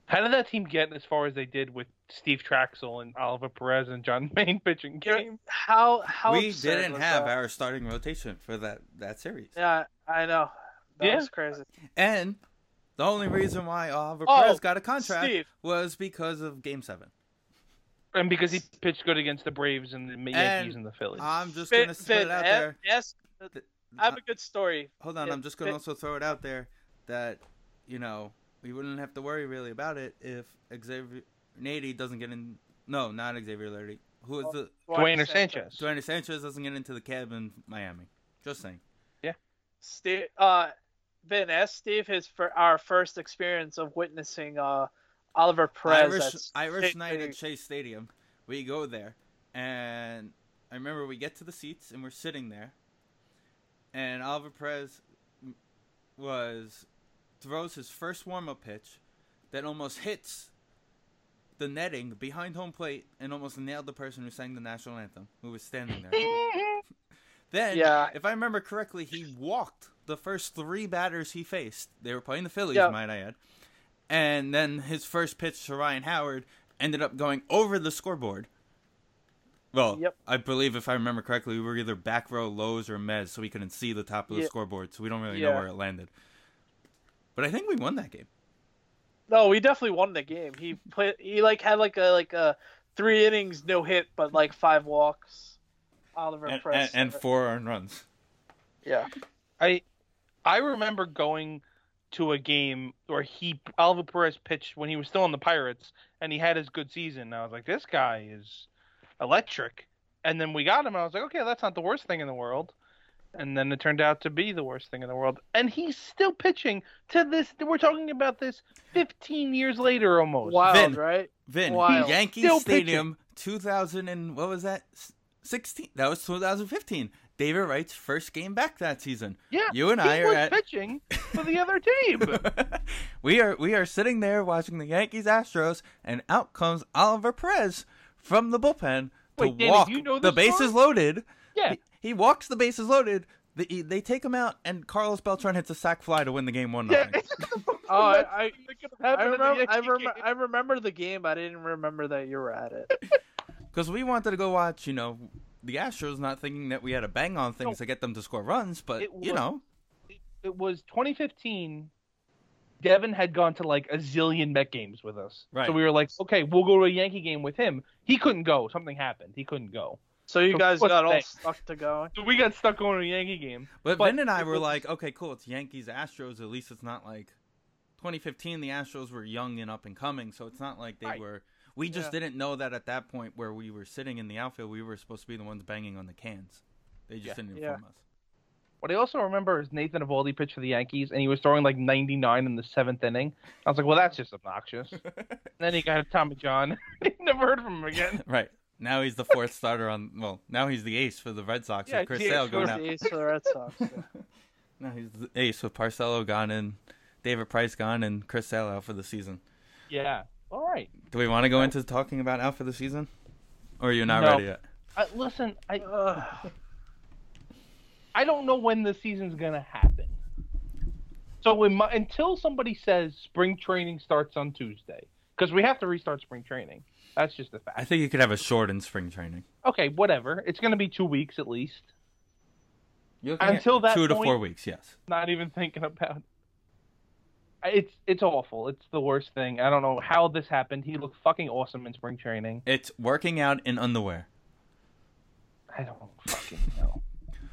How did that team get as far as they did with Steve Trachsel and Oliver Perez and John Maine pitching game? How how we didn't have that? our starting rotation for that that series, Yeah, I know. That Yeah. was crazy. and the only reason why Oliver Oh, Perez got a contract Steve. was because of Game Seven. And because he pitched good against the Braves and the Yankees and, the Phillies. I'm just gonna put Vin, it out eh, there. Yes, I have a good story. Hold on, Yeah, I'm just gonna also throw it out there that you know we wouldn't have to worry really about it if Xavier Nady doesn't get in. No, not Xavier Lardy. Who is the Duaner Sanchez. Duaner Sanchez doesn't get into the cab in Miami. Just saying. Yeah. Steve, uh, Vin, ask Steve his for our first experience of witnessing uh Oliver Perez. Irish at Irish State night at Shea Stadium. We go there, and I remember we get to the seats and we're sitting there, and Oliver Perez was throws his first warm up pitch, that almost hits the netting behind home plate and almost nailed the person who sang the national anthem, who was standing there. Then, Yeah. if I remember correctly, he walked the first three batters he faced. They were playing the Phillies, Yeah. might I add. And then his first pitch to Ryan Howard ended up going over the scoreboard. Well, Yep. I believe if I remember correctly, we were either back row, lows, or mez, so we couldn't see the top of the Yeah. scoreboard, so we don't really know where it landed. But I think we won that game. No, we definitely won the game. He played. He like had like a like a three innings no hit, but like five walks. Oliver And, Perez. and, and four earned runs. yeah. I I remember going to a game where he Oliver Perez pitched when he was still on the Pirates and he had his good season. And I was like, this guy is electric. And then we got him. And I was like, okay, that's not the worst thing in the world. And then it turned out to be the worst thing in the world. And he's still pitching to this. We're talking about this 15 years later almost. Wild, Vin. right? Vin, Wild. Yankee Still Stadium, 2000 and what was that? 16. That was 2015. David Wright's first game back that season. Yeah, You and he I are at- pitching for the other team. we are we are sitting there watching the Yankees Astros, and out comes Oliver Perez from the bullpen to Danny, walk do you know the this bases loaded. Yeah. He, he walks the bases loaded. The, they take him out, and Carlos Beltran hits a sack fly to win the game one yeah, nothing. Oh, I, I, I I remember. I, rem- I remember the game. I didn't remember that you were at it. Because we wanted to go watch, you know, the Astros, not thinking that we had to bang on things No. to get them to score runs, but It you was- know, it was 2015. Devin had gone to like a zillion Met games with us. Right. So we were like, okay, we'll go to a Yankee game with him. He couldn't go. Something happened. He couldn't go. So you guys what's got all next? stuck to going. So we got stuck going to a Yankee game. but, But Vin and I were was- like, okay, cool, it's Yankees Astros. At least it's not like 2015. The Astros were young and up and coming, so it's not like they Right. were. We just Yeah. didn't know that at that point where we were sitting in the outfield, we were supposed to be the ones banging on the cans. They just Yeah. didn't Yeah. inform us. What I also remember is Nathan Eovaldi pitched for the Yankees, and he was throwing like 99 in the seventh inning. I was like, well, that's just obnoxious. and then he got a Tommy John. Never heard from him again. right now, he's the fourth starter on. Well, now he's the ace for the Red Sox. Yeah, with Chris Sale going out. the ace for the Red Sox? Yeah. No, he's the ace with Porcello gone and David Price gone and Chris Sale out for the season. Yeah. All right. Do we want to go into talking about out for the season, or are you're not No. ready yet? I, listen, I Ugh. I don't know when the season's gonna happen. So when my, until somebody says spring training starts on Tuesday, because we have to restart spring training. That's just a fact. I think you could have a shortened spring training. Okay, whatever. It's gonna be two weeks at least. Until that two to point- four weeks, yes. Not even thinking about. It. It's it's awful. It's the worst thing. I don't know how this happened. He looked fucking awesome in spring training. It's working out in underwear. I don't fucking know.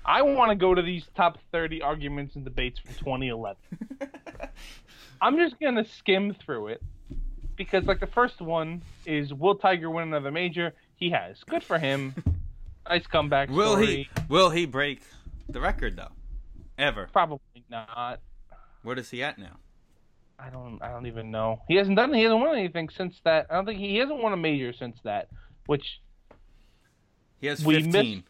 I want to go to these top 30 arguments and debates from 2011. I'm just going to skim through it because, like, the first one is Will Tiger win another major? He has. Good for him. Nice comeback Will story. he? Will he break the record though? Ever? Probably not. What is he at now? I don't. I don't even know. He hasn't done. He hasn't won anything since that. I don't think he, he hasn't won a major since that. Which He has We fifteen.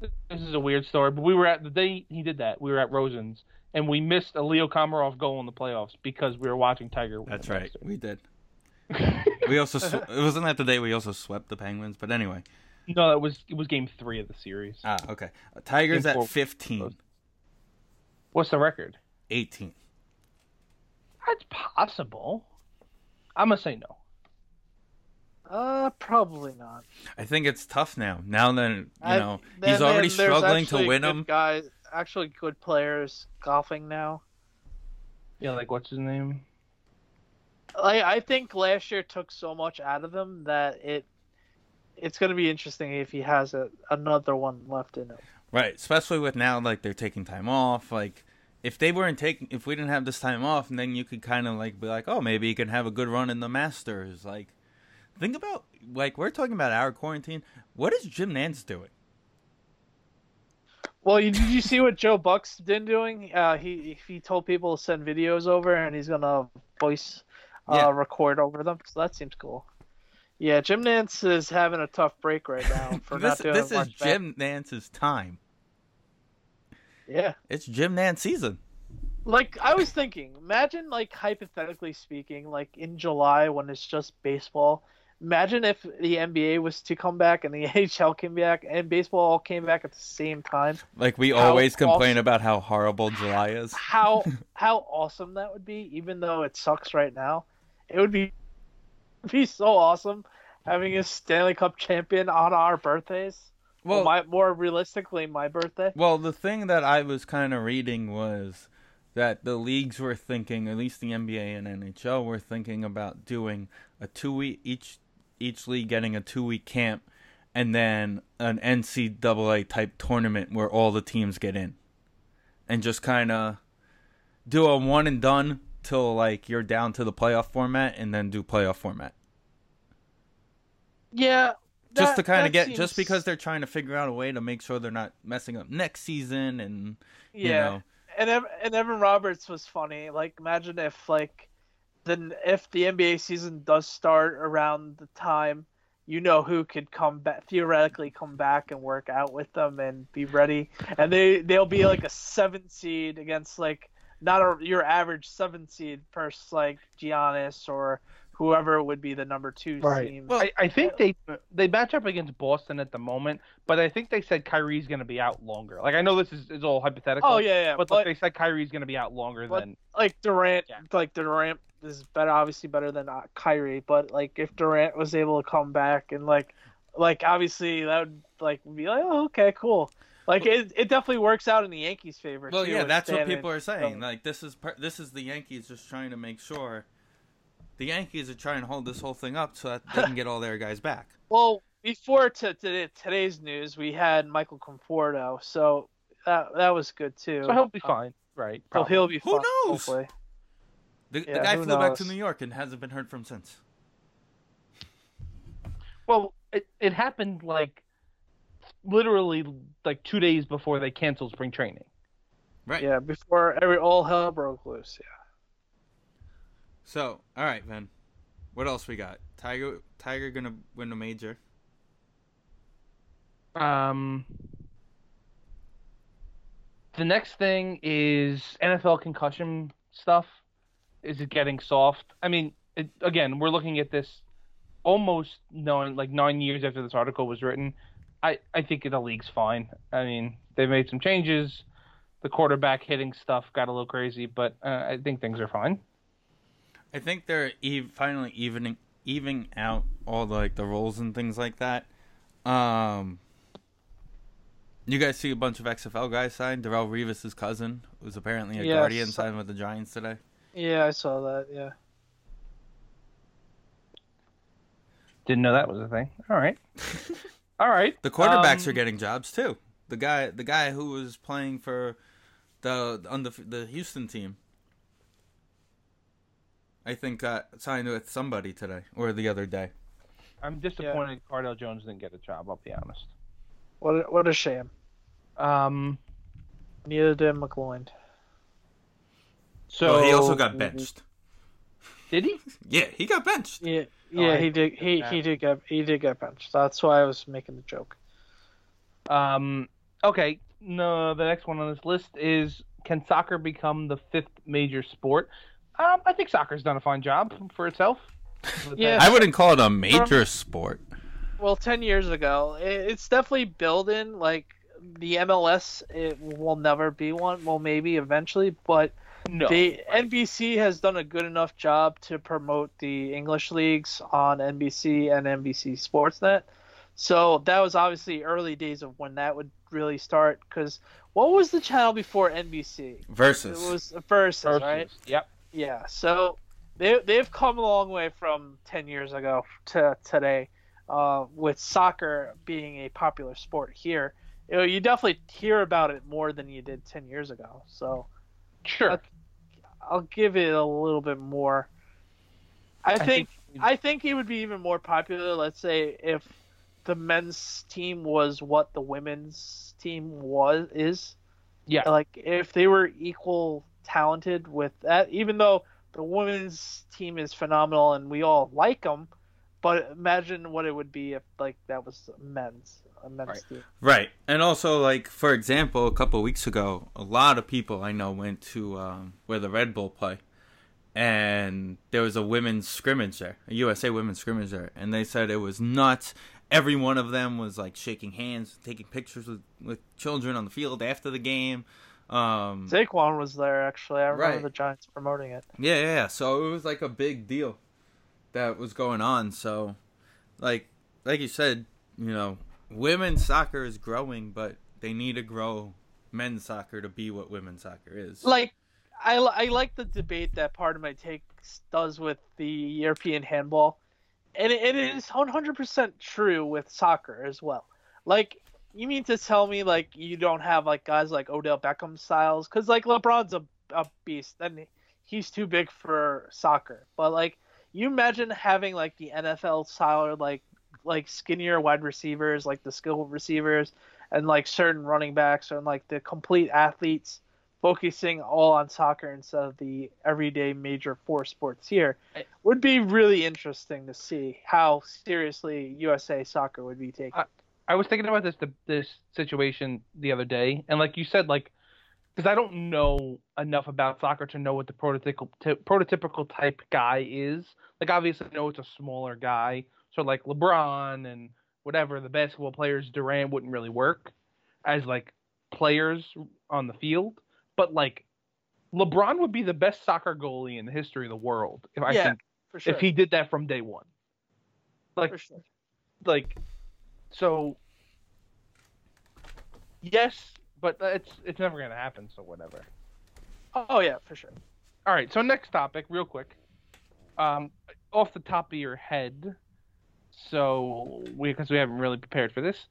this is a weird story, but we were at the day he did that. We were at Rosen's, and we missed a Leo Komarov goal in the playoffs because we were watching Tiger. win That's right. Masters. We did. We also sw- it wasn't that the day we also swept the Penguins, but anyway. no, that was it was game three of the series. Ah, okay. Tigers Game at 15, What's the record? 18. That's possible. I'm gonna say no. Uh, probably not. I think it's tough now. Now that you I- know then- he's already then struggling to win them. Guys, actually, good players golfing now. Yeah, like what's his name? Like I think last year took so much out of him that it it's going to be interesting if he has a, another one left in him. Right, especially with now like they're taking time off. Like if they weren't taking, if we didn't have this time off, and then you could kind of like be like, oh, maybe he can have a good run in the Masters. Like, think about like we're talking about our quarantine. What is Jim Nantz doing? Well, you, did you see what Joe Buck's been doing? Uh, he he told people to send videos over, and he's gonna voice uh, Yeah. record over them. So that seems cool. Yeah, Jim Nantz is having a tough break right now for this not doing this is much. back- Jim Nantz's time. Yeah, It's Jim Nantz season. like I was thinking, imagine like hypothetically speaking, like in July when it's just baseball. Imagine if the NBA was to come back and the AHL came back and baseball all came back at the same time. Like we How always complain awesome- about how horrible July is. how how awesome that would be, even though it sucks right now. It would be be so awesome having a Stanley Cup champion on our birthdays. Well, Well, my more realistically, my birthday. Well, the thing that I was kind of reading was that the leagues were thinking, at least the NBA and NHL were thinking about doing a two week each each league getting a two week camp, and then an NCAA type tournament where all the teams get in, and just kind of do a one and done till like you're down to the playoff format, and then do playoff format. Yeah, just to kind of get seems- just because they're trying to figure out a way to make sure they're not messing up next season and yeah. you know And Ev- and Evan Roberts was funny. Like, imagine if like then if the NBA season does start around the time you know who could come back theoretically come back and work out with them and be ready and they they'll be like a seven seed against like not a your average seven seed versus like Giannis or whoever would be the number two Right. team. Well, I, I think they they match up against Boston at the moment, but I think they said Kyrie's going to be out longer. Like I know this is, is all hypothetical. oh yeah, yeah, but, but, they said Kyrie's going to be out longer than. like Durant, Yeah. like Durant is better, obviously better than uh, Kyrie. But like if Durant was able to come back and like, like obviously that would like be like, oh okay, cool. Like it, it definitely works out in the Yankees' favor. Well, too, yeah, that's what people are saying. so- Like this is per- this is the Yankees just trying to make sure the Yankees are trying to hold this whole thing up so that they can get all their guys back. Well, before to, to today's news, we had Michael Conforto, so that that was good too. So he'll be Uh, fine, right? So he'll be Who fine. knows? Hopefully. The, the guy who flew back to? New York and hasn't been heard from since. Well, it it happened like literally like two days before they canceled spring training. Right. Yeah, before every all hell broke loose. Yeah. So, all right, then. What else we got? Tiger Tiger gonna win a major. Um, the next thing is NFL concussion stuff. Is it getting soft? I mean, it, again, we're looking at this almost nine, like nine years after this article was written. I I think the league's fine. I mean, they made some changes. The quarterback hitting stuff got a little crazy, but uh, I think things are fine. I think they're ev- finally evening evening out all the, like the roles and things like that. Um, you guys see a bunch of XFL guys signed. Darrelle Revis' cousin was apparently a Yes. Guardian signed with the Giants today. Yeah, I saw that. Yeah. Didn't know that was a thing. All right, all right. The quarterbacks Um, are getting jobs too. The guy, the guy who was playing for the on the the Houston team, I think got signed with somebody today or the other day. I'm disappointed Cardale Jones didn't get a job. I'll be honest. What a, what a shame. Um, Neither did McLaurin. so well, he also got benched. Did he? Yeah, he got benched. Yeah, yeah, he did. He he did get he did get benched. That's why I was making the joke. Um, okay. No, the next one on this list is can soccer become the fifth major sport? Um, I think soccer's done a fine job for itself. Yeah. I wouldn't call it a major sport. Well, ten years ago, it, it's definitely building. Like the MLS, it will never be one. Well, maybe eventually, but no. the NBC has done a good enough job to promote the English leagues on NBC and NBC Sportsnet. So that was obviously early days of when that would really start. Because what was the channel before NBC? Versus. It was Versus, Versus. right? Yep. Yeah. So they they've come a long way from ten years ago to today, uh, with soccer being a popular sport here. You, know, you definitely hear about it more than you did ten years ago. So Sure. Okay. I'll give it a little bit more. I, think, I think it would be even more popular. Let's say if the men's team was what the women's team was is. Yeah. Like if they were equal talented with that, even though the women's team is phenomenal and we all like them, but imagine what it would be if like that was men's Right. Right. And also, like, for example, a couple weeks ago, a lot of people I know went to um, where the Red Bull play. And there was a women's scrimmage there, a USA women's scrimmage there. And they said it was nuts. Every one of them was, like, shaking hands, taking pictures with, with children on the field after the game. Um, Saquon was there actually. I remember Right. the Giants promoting it. Yeah, yeah, yeah. So it was like a big deal that was going on. So, like, like you said, you know, women's soccer is growing, but they need to grow men's soccer to be what women's soccer is. like I, I like the debate that part of my take does with the European handball, and it, it is 100% true with soccer as well. Like you mean to tell me like you don't have like guys like Odell Beckham styles because like LeBron's a, a beast and he's too big for soccer, but like you imagine having like the NFL style like like skinnier wide receivers like the skill receivers and like certain running backs and like the complete athletes focusing all on soccer instead of the everyday major four sports here would be really interesting to see how seriously USA soccer would be taken. I- I was thinking about this this situation the other day, and like you said, like because I don't know enough about soccer to know what the prototypical t- prototypical type guy is. Like obviously, I know it's a smaller guy, so like LeBron and whatever the basketball players, Durant wouldn't really work as like players on the field, but like LeBron would be the best soccer goalie in the history of the world if I Yeah, think for sure. if he did that from day one. Like for sure. like so yes but it's it's never gonna happen so whatever Oh yeah, for sure. all right so next topic real quick um off the top of your head so we because we haven't really prepared for this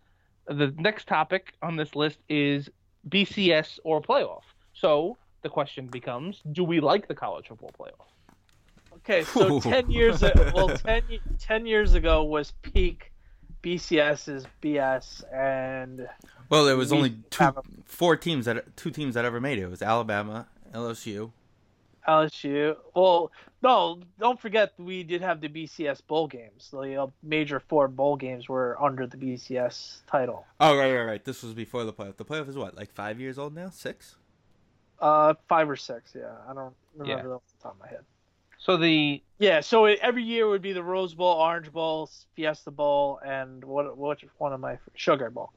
the next topic on this list is bcs or playoff so the question becomes do we like the college football playoff Okay, so Ooh. ten years a- well 10, 10 years ago was peak BCS's BS and Well, there was We only two, a- four teams that two teams that ever made it. It was Alabama, LSU. LSU. Well, no, don't forget we did have the BCS bowl games. The uh, major four bowl games were under the BCS title. Oh right, right, right. This was before the playoff. The playoff is what, like five years old now? Six? Uh, five or six. Yeah, I don't remember Yeah. those off the top of my head. so the Yeah, so it, every year would be the Rose Bowl, Orange Bowl, Fiesta Bowl, and what which one of my Sugar Bowl.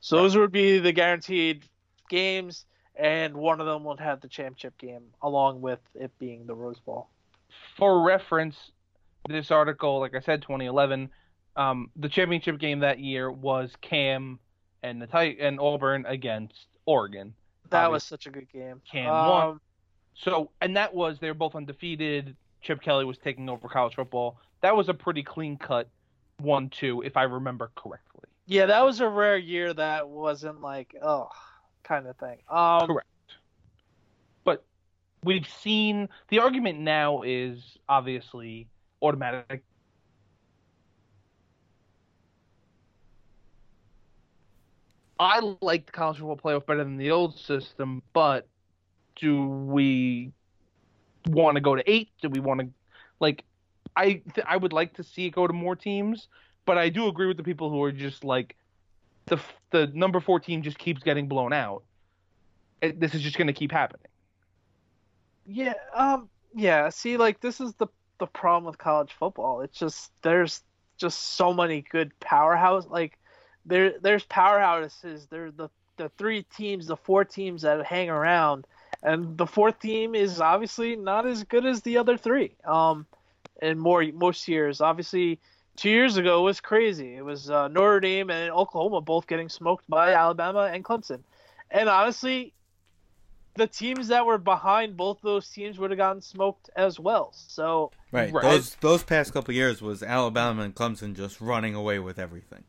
So those would be the guaranteed games, and one of them would have the championship game, along with it being the Rose Bowl. for reference, this article, like I said, 2011, um, the championship game that year was Cam and the Tit- and Auburn against Oregon. That was such a good game. Cam Um, won. So, and that was they were both undefeated. Chip Kelly was taking over college football. That was a pretty clean cut one-two, if I remember correctly. Yeah, that was a rare year that wasn't like oh kind of thing. Um, Correct. But we've seen the argument now is obviously automatic. I like the college football playoff better than the old system, but do we want to go to eight? Do we want to like? I th- I would like to see it go to more teams, but I do agree with the people who are just like the the number four team just keeps getting blown out. It, this is just going to keep happening. Yeah, um, yeah. See, like this is the the problem with college football. It's just there's just so many good powerhouse. Like there there's powerhouses. There the the three teams, the four teams that hang around, and the fourth team is obviously not as good as the other three. Um, in more most years, obviously. Two years ago was crazy. It was uh, Notre Dame and Oklahoma both getting smoked by Alabama and Clemson, and honestly, the teams that were behind both those teams would have gotten smoked as well. So Right. Right. Those those past couple years was Alabama and Clemson just running away with everything.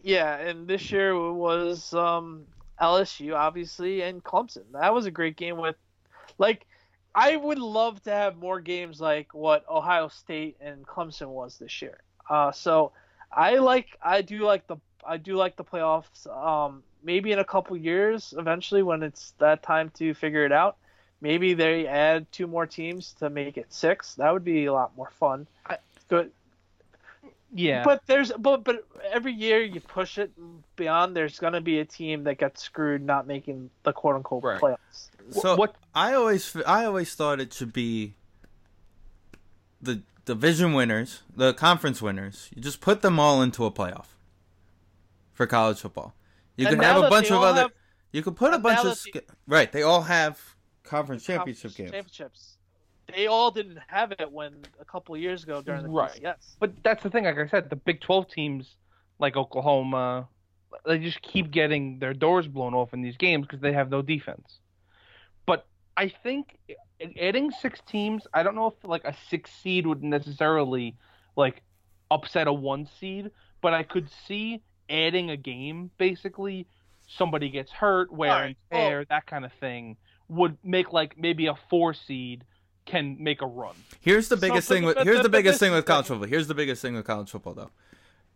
yeah, and this year was um, LSU obviously and Clemson. That was a great game with, like, I would love to have more games like what Ohio State and Clemson was this year. Uh, so I like I do like the I do like the playoffs. Um, maybe in a couple years, eventually when it's that time to figure it out, maybe they add two more teams to make it six. That would be a lot more fun. I- Good. Yeah. But there's but but every year you push it beyond. There's gonna be a team that gets screwed not making the quote unquote Right. playoffs. So what I always I always thought it should be the division winners, the conference winners. You just put them all into a playoff for college football. You And can have a bunch of other. have you can put a bunch of that sk- right. They all have conference championship conference games. Championships. They all didn't have it when a couple of years ago during the Right. BCS. But that's the thing. Like I said, the Big Twelve teams, like Oklahoma, they just keep getting their doors blown off in these games because they have no defense. But I think adding six teams, I don't know if like a six seed would necessarily like upset a one seed, but I could see adding a game basically. Somebody gets hurt, wear Alright, and tear, that kind of thing would make like maybe a four seed can make a run. Here's the biggest but- thing with here's the biggest thing with college football. Here's the biggest thing with college football though.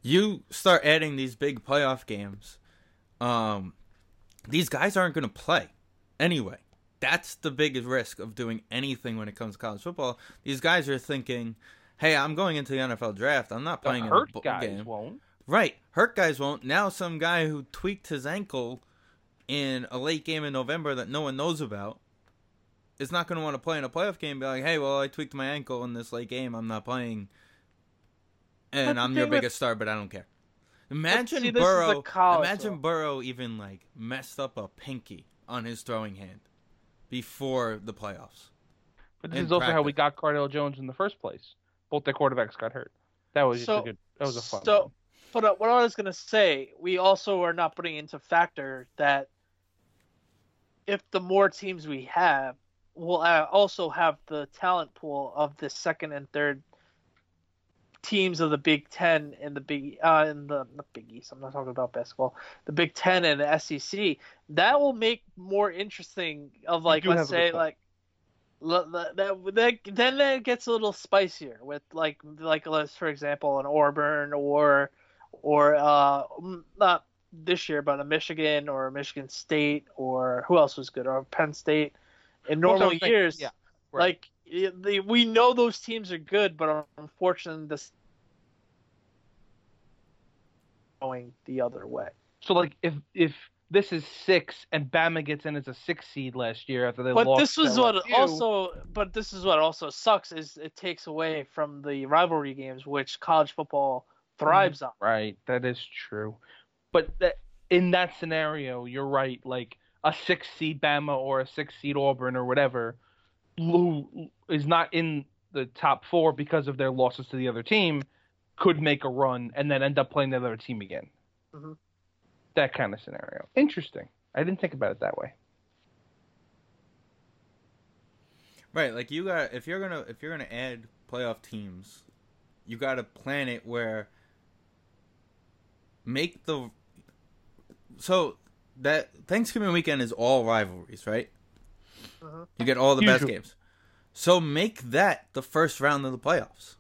You start adding these big playoff games. Um these guys aren't going to play anyway. That's the biggest risk of doing anything when it comes to college football. These guys are thinking, "Hey, I'm going into the NFL draft. I'm not The playing hurt in a guys game." won't. Right, hurt guys won't. Now some guy who tweaked his ankle in a late game in November that no one knows about is not going to want to play in a playoff game. Be like, "Hey, well, I tweaked my ankle in this late game. I'm not playing." And the I'm your thing with- biggest star, but I don't care. Imagine see, the Burrow. Imagine one. Burrow even like messed up a pinky on his throwing hand before the playoffs. But this is also how we got Cardale Jones in the first place. Both their quarterbacks got hurt. That was So- a good. That was a fun. So, one. but uh, what I was gonna say, we also are not putting into factor that if the more teams we have, we'll uh, also have the talent pool of the second and third teams of the Big Ten and the Big uh in the not Big East. I'm not talking about basketball. The Big Ten and the SEC. That will make more interesting. Of like, let's say like. That, that, that then it gets a little spicier with like like let's for example an Auburn or or uh not this year but a Michigan or a Michigan State or who else was good or Penn State in normal years yeah, right. like we know those teams are good but unfortunately this going the other way So like if if this is six and Bama gets in as a six seed last year after they but lost. this was what also but this is what also sucks is it takes away from the rivalry games which college football thrives on Right, that is true. But that, in that scenario, you're right. Like a six seed Bama or a six seed Auburn or whatever, who is not in the top four because of their losses to the other team, could make a run and then end up playing the other team again. Mhm. That kind of scenario. Interesting. I didn't think about it that way. Right, like you got if you're gonna if you're gonna add playoff teams, you got to plan it where make the so that Thanksgiving weekend is all rivalries, right? Mhm. You get all the best games. So make that the first round of the playoffs.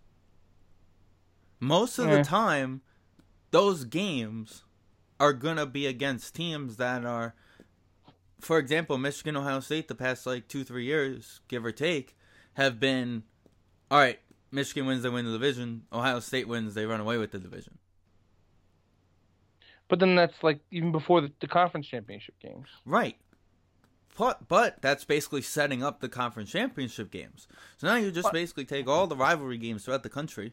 Most of Yeah. the time, those games are gonna be against teams that are, for example, Michigan, Ohio State. The past like two, three years, give or take, have been, all right. Michigan wins, they win the division. Ohio State wins, they run away with the division. But then that's like even before the, the conference championship games. Right. But, but that's basically setting up the conference championship games. So now you just basically take all the rivalry games throughout the country.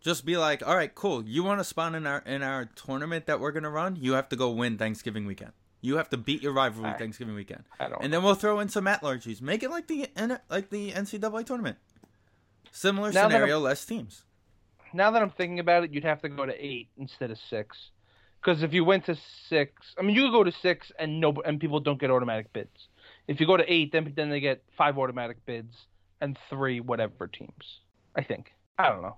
Just be like, all right, cool. You want to spawn in our in our tournament that we're gonna run? You have to go win Thanksgiving weekend. You have to beat your rivalry Alright. Thanksgiving weekend, I don't. and then we'll throw in some at larges. Make it like the like the NCAA tournament. Similar Now scenario, less teams. now that I'm thinking about it, you'd have to go to eight instead of six. Because if you went to six, I mean, you go to six and no, and people don't get automatic bids. If you go to eight, then then they get five automatic bids and three whatever teams. I think. I don't know.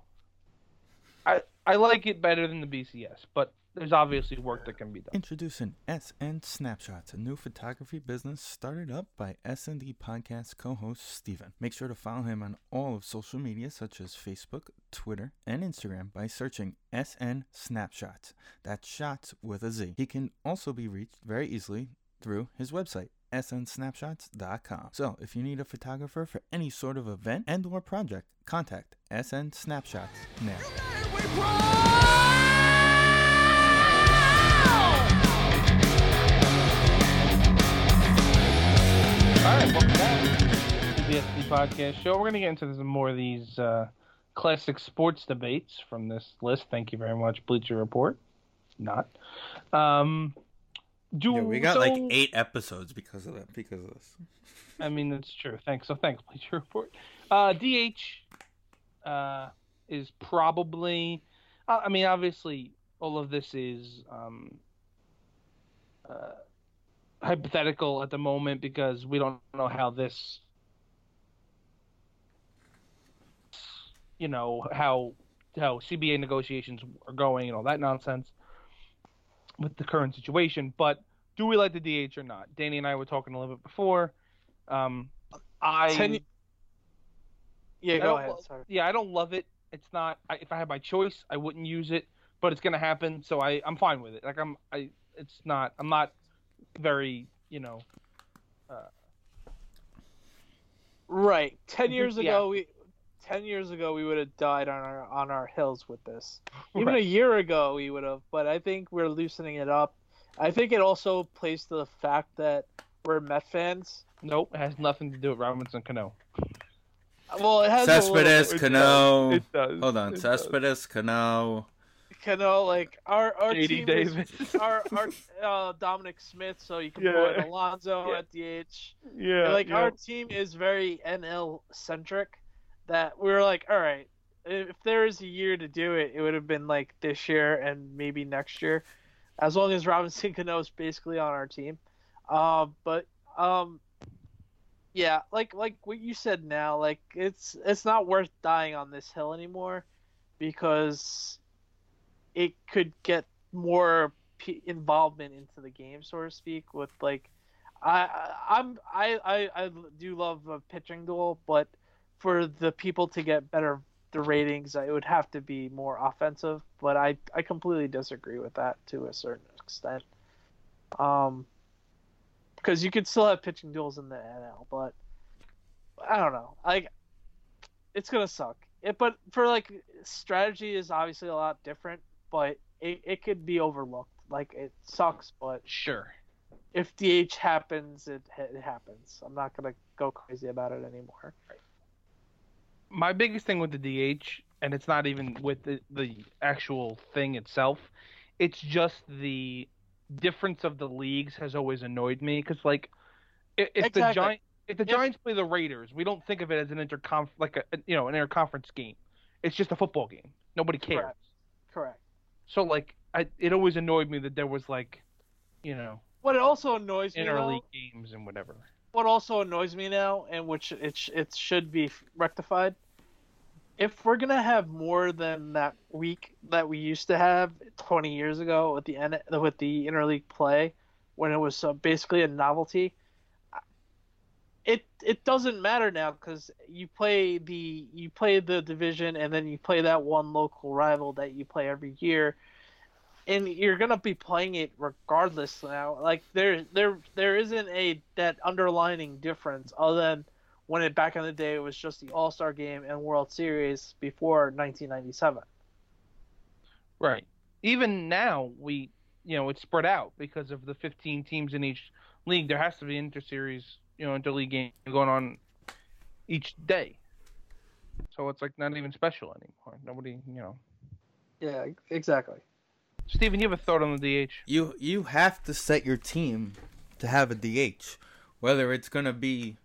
I I like it better than the BCS, but there's obviously work that can be done. Introducing SN Snapshots, a new photography business started up by S&D Podcast co-host Steven. Make sure to follow him on all of social media such as Facebook, Twitter, and Instagram by searching SN Snapshots. That's shots with a Z. He can also be reached very easily through his website snsnapshots.com. So, if you need a photographer for any sort of event and or project, contact SN Snapshots now. Right, welcome back to the SD Podcast Show. We're going to get into some more of these uh, classic sports debates from this list. Thank you very much, Bleacher Report. Not. Um, do Yeah, we got like eight episodes because of that. Because of this. I mean, that's true. Thanks. So thanks, Bleacher Report. Uh, DH uh, is probably. I I mean, obviously, all of this is um, uh, hypothetical at the moment because we don't know how this. You know how how CBA negotiations are going and all that nonsense with the current situation, but do we like the DH or not? Danny and I were talking a little bit before. Um, I Ten yeah I go ahead sorry yeah, I don't love it. It's not. I, if I had my choice, I wouldn't use it, but it's gonna happen, so I I'm fine with it. Like I'm I it's not I'm not very you know uh, Right. Ten think- years yeah. ago, we ten years ago we would have died on our on our hills with this. Even a year ago we would have, but I think we're loosening it up. I think it also plays to the fact that we're Met fans. Nope, it has nothing to do with Robinson Cano. Well, it has Cespedes. Cano. It does. Hold on, It does. Cespedes, Cano. Cano, like our our JD team Davis. is our our uh, Dominic Smith, so you can Yeah. put Alonso Yeah. at DH. Yeah, like yeah. our team is very NL centric. That we are like, all right, if there is a year to do it, it would have been like this year and maybe next year, as long as Robinson Cano is basically on our team. Um, but um, yeah, like like what you said now, like it's it's not worth dying on this hill anymore, because it could get more p- involvement into the game, so to speak, with like I I'm I I, I do love a pitching duel, but for the people to get better the ratings, it would have to be more offensive. But I I completely disagree with that to a certain extent. Um, because you could still have pitching duels in the NL, but I don't know. Like, it's gonna suck. It, but for like strategy is obviously a lot different, but it, it could be overlooked. Like it sucks, but Sure. if DH happens, it it happens. I'm not gonna go crazy about it anymore. my biggest thing with the DH, and it's not even with the, the actual thing itself, it's just the difference of the leagues has always annoyed me because like if the Exactly. giant if the If- Giants play the Raiders, we don't think of it as an interconf like a you know an interconference game. It's just a football game. Nobody cares. Correct. Correct. So like I, it always annoyed me that there was like, you know, What it also annoys me, though, interleague games and whatever. what also annoys me now, and which it sh- it should be rectified. If we're gonna have more than that week that we used to have 20 years ago with the with the interleague play, when it was uh, basically a novelty, it it doesn't matter now because you play the you play the division and then you play that one local rival that you play every year, and you're gonna be playing it regardless now. Like there there there isn't a that underlining difference other than when it back in the day it was just the All Star Game and World Series before 1997. Right. Even now, we, you know, it's spread out because of the 15 teams in each league. There has to be inter-series, you know, interleague game going on each day. So it's like not even special anymore. Nobody, you know. Yeah, exactly. Steven, you have a thought on the DH? You you have to set your team to have a DH, whether it's gonna be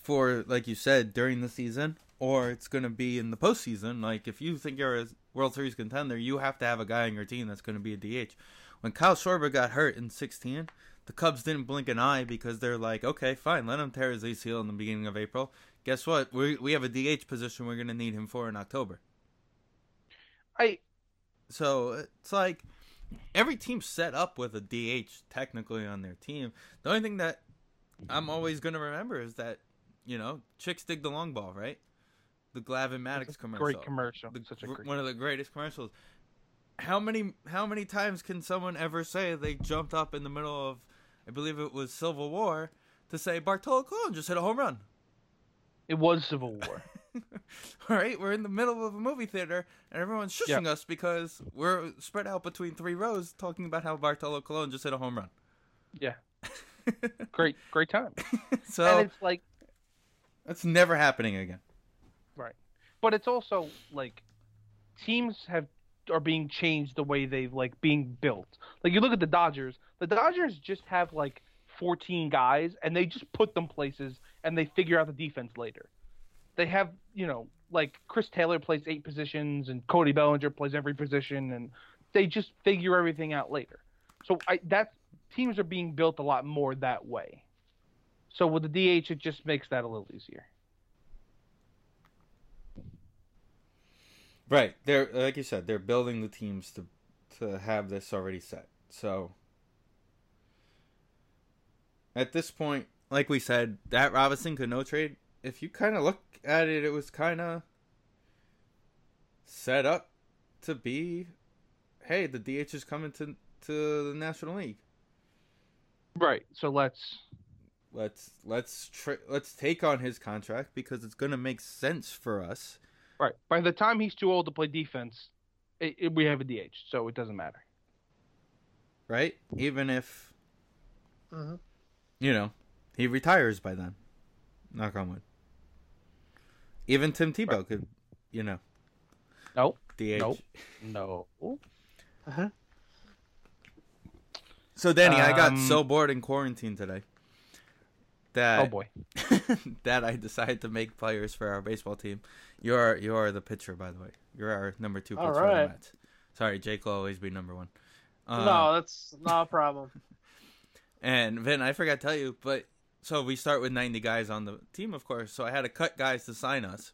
for like you said during the season or it's gonna be in the postseason. Like if you think you're a World Series contender, you have to have a guy on your team that's gonna be a DH. When Kyle Schwarber got hurt in 16, the Cubs didn't blink an eye because they're like, okay, fine, let him tear his ACL in the beginning of April. Guess what? We we have a DH position we're gonna need him for in October. I So it's like every team's set up with a DH technically on their team. The only thing that I'm always going to remember is that, you know, chicks dig the long ball, right? The Glavine Maddux commercial. great commercial. The Such a great. one of the greatest commercials. How many how many times can someone ever say they jumped up in the middle of I believe it was Civil War to say Bartolo Colon just hit a home run? It was Civil War. All right, we're in the middle of a movie theater and everyone's shushing us because we're spread out between three rows talking about how Bartolo Colon just hit a home run. yeah. Great, great time. so and it's like, that's never happening again. right. But it's also like teams have are being changed the way they've like being built. Like you look at the Dodgers, the Dodgers just have like 14 guys and they just put them places and they figure out the defense later. They have, you know, like Chris Taylor plays eight positions and Cody Bellinger plays every position and they just figure everything out later. So I teams are being built a lot more that way. So with the DH it just makes that a little easier. Right. They're like you said, they're building the teams to to have this already set. So at this point, like we said, that Robinson Cano trade, if you kind of look at it, it was kind of set up to be, hey, the DH is coming to to the National League. Right. So let's let's let's tr- let's take on his contract because it's gonna make sense for us. Right. By the time he's too old to play defense, it, it, we have a DH, so it doesn't matter. right? Even if Mhm. you know he retires by then. Knock on wood. Even Tim Tebow could, you know, Nope. DH. Nope. No. Uh huh. So Danny, I got Um, so bored in quarantine today that Oh boy. that I decided to make players for our baseball team. You're you're the pitcher, by the way. You're our number two pitcher All on the. Mets. Sorry, Jake will always be number one. Um, no, that's not a problem. And Vin, I forgot to tell you, but so we start with 90 guys on the team, of course. So I had to cut guys to sign us.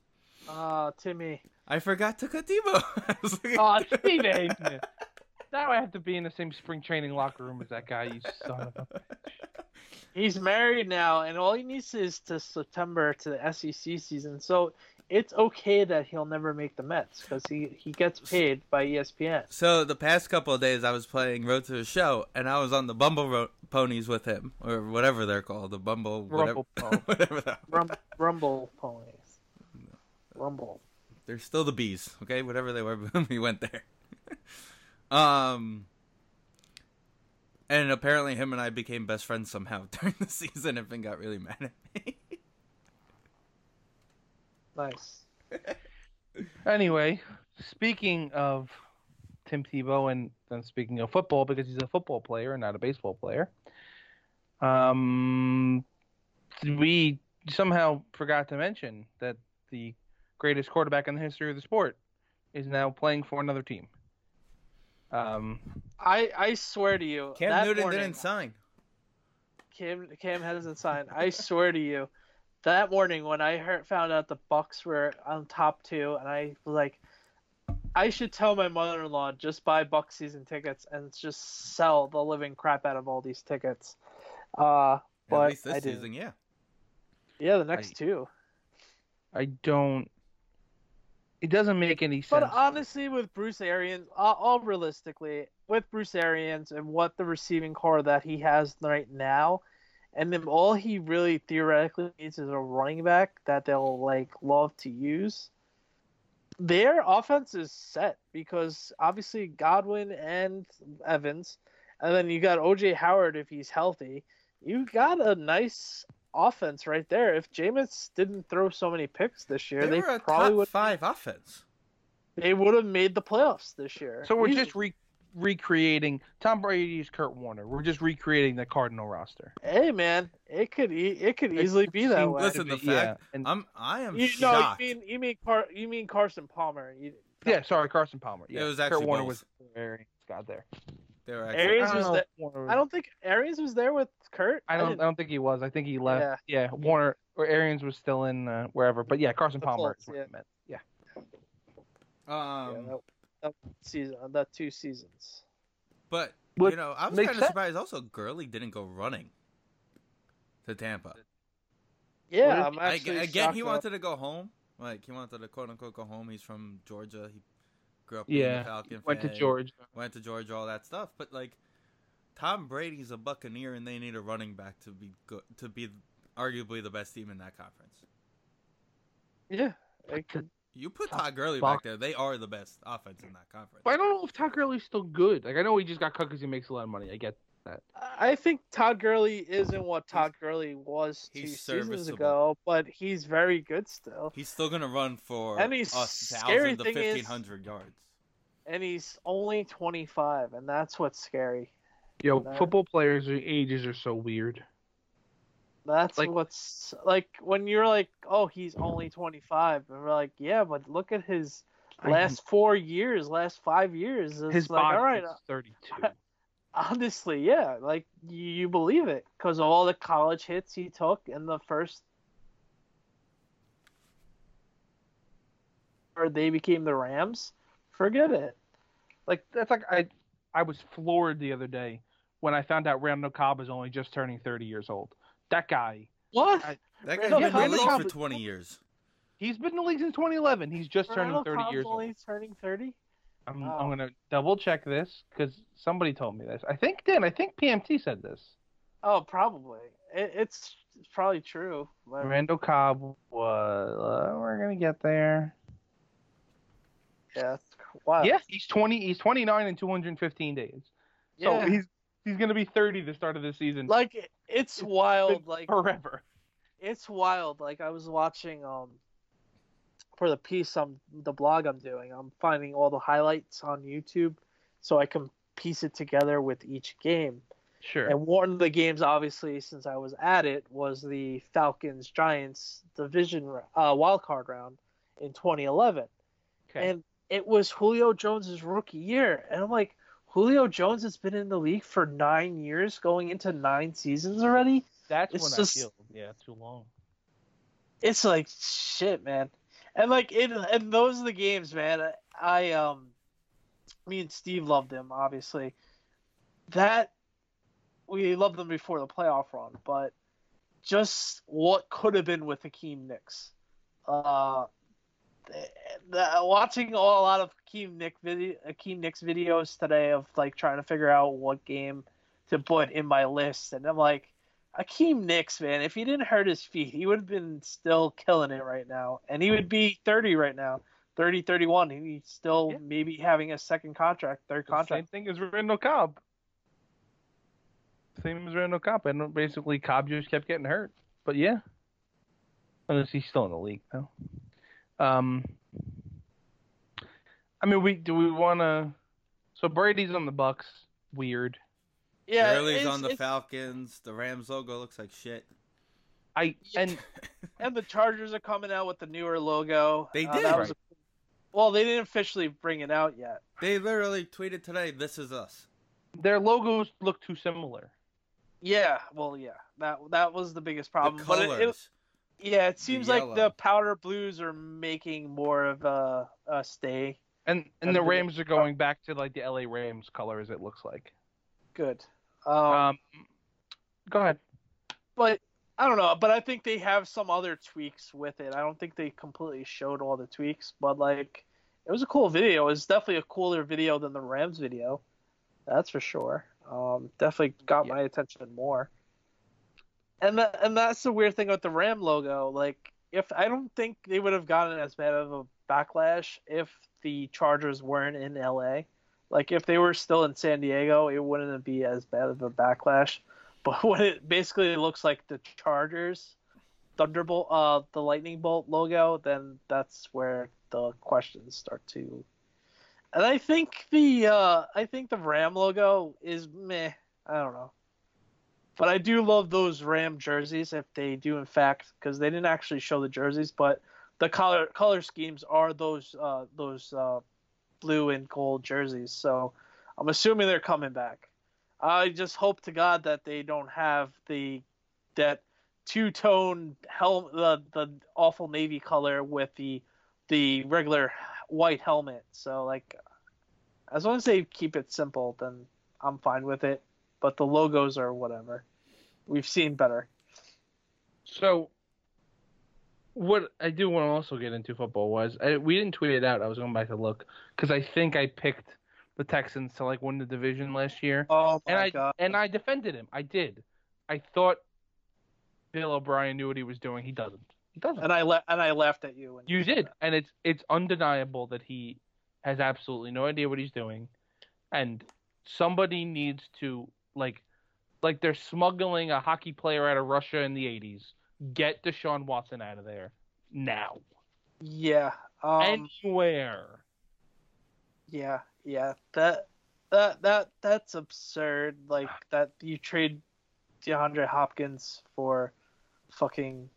Uh, Timmy. I forgot to cut Tebow. I was Oh, Stevie. Now I have to be in the same spring training locker room as that guy. You son of a. He's married now, and all he needs is to September to the SEC season. So it's okay that he'll never make the Mets because he, he gets paid by ESPN. So the past couple of days, I was playing Road to the Show, and I was on the Bumble ro- ponies with him, or whatever they're called, the Bumble, whatever, Rumble ponies. whatever. That, Rum, Rumble ponies. Rumble. they're still the bees, okay? Whatever they were when we went there. Um, and apparently, him and I became best friends somehow during the season. And got really mad at me. Nice. Anyway, speaking of Tim Tebow and then speaking of football, because he's a football player and not a baseball player, um, we somehow forgot to mention that the greatest quarterback in the history of the sport is now playing for another team. Um, I I swear to you, Cam that Newton morning, didn't sign. Cam Cam hasn't signed. I swear to you, that morning when I heard found out the Bucs were on top two, and I was like, I should tell my mother-in-law just buy Bucs season tickets and just sell the living crap out of all these tickets. Uh, At but least this I didn't. season, yeah. Yeah, the next I- two. I don't. It doesn't make any sense. But honestly, with Bruce Arians, all, all realistically, with Bruce Arians and what the receiving corps that he has right now, and then all he really theoretically needs is a running back that they'll like love to use. Their offense is set because obviously Godwin and Evans, and then you got OJ Howard if he's healthy. You got a nice offense right there. If Jameis didn't throw so many picks this year, They, they, were a probably would five offense. they would have made the playoffs this year. So we're Easily. just re- recreating Tom Brady's Kurt Warner. We're just recreating the Cardinal roster. hey man, it could e- it could easily be that seems way. Listen, the fact- yeah, and, I'm I am you know, shocked. you mean you mean Car- you mean Carson Palmer? You, yeah, sorry, Carson Palmer. Yeah, was Kurt actually Warner both. was very got there. They were actually, Arians I don't was know there- Warner I don't think Arians was there with Kurt. I don't. I didn't- don't think he was. I think he left. Yeah, yeah Warner or Arians was still in uh, wherever. But yeah, Carson The Palmer. Colts, is what yeah. I meant. Yeah. um, yeah, that, that season, that two seasons. but What you know, I was makes kind of surprised. Also, Gurley didn't go running to Tampa. Yeah, What I'm actually I get shocked he that- wanted to go home. Like he wanted to quote unquote go home. He's from Georgia. He grew up being Yeah, a Falcon Went to fan, Georgia. Went to Georgia, all that stuff. But like, Tom Brady's a Buccaneer, and they need a running back to be good to be arguably the best team in that conference. Yeah, it could- You put Todd Gurley back there; they are the best offense in that conference. But I don't know if Todd Gurley's still good. Like I know he just got cut because he makes a lot of money. I get that. I think Todd Gurley isn't what Todd Gurley was two he's seasons ago, but he's very good still. He's still gonna run for And a he's- thousand scary to thing is- fifteen hundred yards. And he's only 25, and that's what's scary. Yo, That- football players' ages are so weird. That's Like- what's like when you're like, oh, he's only 25, and we're like, yeah, but look at his last four years, last five years. It's his like, body all right, is uh, 32. honestly, yeah, like you, you believe it because of all the college hits he took in the first, or they became the Rams. Forget it. Like that's like I I was floored the other day when I found out Randall Cobb is only just turning 30 years old. That guy, What? I- That guy's No, been in the Randall league Cobb for is- twenty years. he's been in the league since 2011. He's just turning 30 Cobb's years only old. turning 30. I'm, Wow. I'm gonna double check this because somebody told me this. I think Dan. I think PMT said this. Oh, probably. It, it's it's probably true. but- Randall Cobb was. Uh, we're gonna get there. yeah, it's wild. Yeah, he's twenty. He's twenty nine in two hundred fifteen days. Yeah. So he's he's gonna be thirty the start of the season like it- it's wild. Like forever. it's wild. Like I was watching um for the piece on the blog I'm doing. I'm finding all the highlights on YouTube so I can piece it together with each game. Sure. And one of the games, obviously, since I was at it, was the Falcons Giants division uh, wild card round in 2011, okay. and it was Julio Jones's rookie year, and I'm like, Julio Jones has been in the league for nine years, going into nine seasons already. That's it's when just- I feel yeah too long. It's like shit, man. And like in and those are the games, man. I um, me and Steve loved them, obviously. That we loved them before the playoff run, but just what could have been with Hakeem Nicks. Uh, the, the, watching a lot of Hakeem Nick video, Hakeem Nicks videos today of like trying to figure out what game to put in my list, and I'm like, Hakeem Nicks, man, if he didn't hurt his feet, he would have been still killing it right now. And he would be 30 right now. 30, 31. He's still Yeah. maybe having a second contract, third contract. Same thing as Randall Cobb. Same as Randall Cobb, and basically Cobb just kept getting hurt. But yeah, unless he's still in the league though. Um, I mean, we do we want to? So Brady's on the Bucs. Weird. Yeah, Gurley's on the Falcons. The Rams logo looks like shit. I and And the Chargers are coming out with the newer logo. They Uh, did. that was a- well, they didn't officially bring it out yet. They literally tweeted today, "This is us." their logos look too similar. Yeah, well, yeah, that that was the biggest The problem. But it, colors. it, yeah, it seems like the powder blues are making more of a, a stay. And and the the- Rams are going back to like the LA Rams colors. It looks like. Good. Um, Um, go ahead. but I don't know. But I think they have some other tweaks with it. I don't think they completely showed all the tweaks, but like it was a cool video. It was definitely a cooler video than the Rams video. That's for sure. Um, definitely got Yeah. my attention more. And that, and that's the weird thing with the Ram logo. Like, if I don't think they would have gotten as bad of a backlash if the Chargers weren't in LA. Like, if they were still in San Diego, it wouldn't be as bad of a backlash. But when it basically looks like the Chargers Thunderbolt, uh, the Lightning Bolt logo, then that's where the questions start to. And I think the uh, I think the Ram logo is meh. I don't know, but I do love those Ram jerseys if they do in fact because they didn't actually show the jerseys, but the color color schemes are those uh, those uh, blue and gold jerseys. So I'm assuming they're coming back. I just hope to God that they don't have the that two tone helm the the awful navy color with the the regular white helmet. So like as long as they keep it simple, then I'm fine with it. But the logos are whatever. We've seen better. So, what I do want to also get into football was I, we didn't tweet it out. I was going back to look because I think I picked the Texans to like win the division last year, Oh my and I god. and I defended him. I did. I thought Bill O'Brien knew what he was doing. He doesn't. He doesn't. And I le- and I laughed at you. You did, that. and it's it's undeniable that he has absolutely no idea what he's doing, and somebody needs to like like they're smuggling a hockey player out of Russia in the '80s. Get Deshaun Watson out of there now, Yeah. Um, anywhere. Yeah, yeah. That that that that's absurd. Like that you trade DeAndre Hopkins for fucking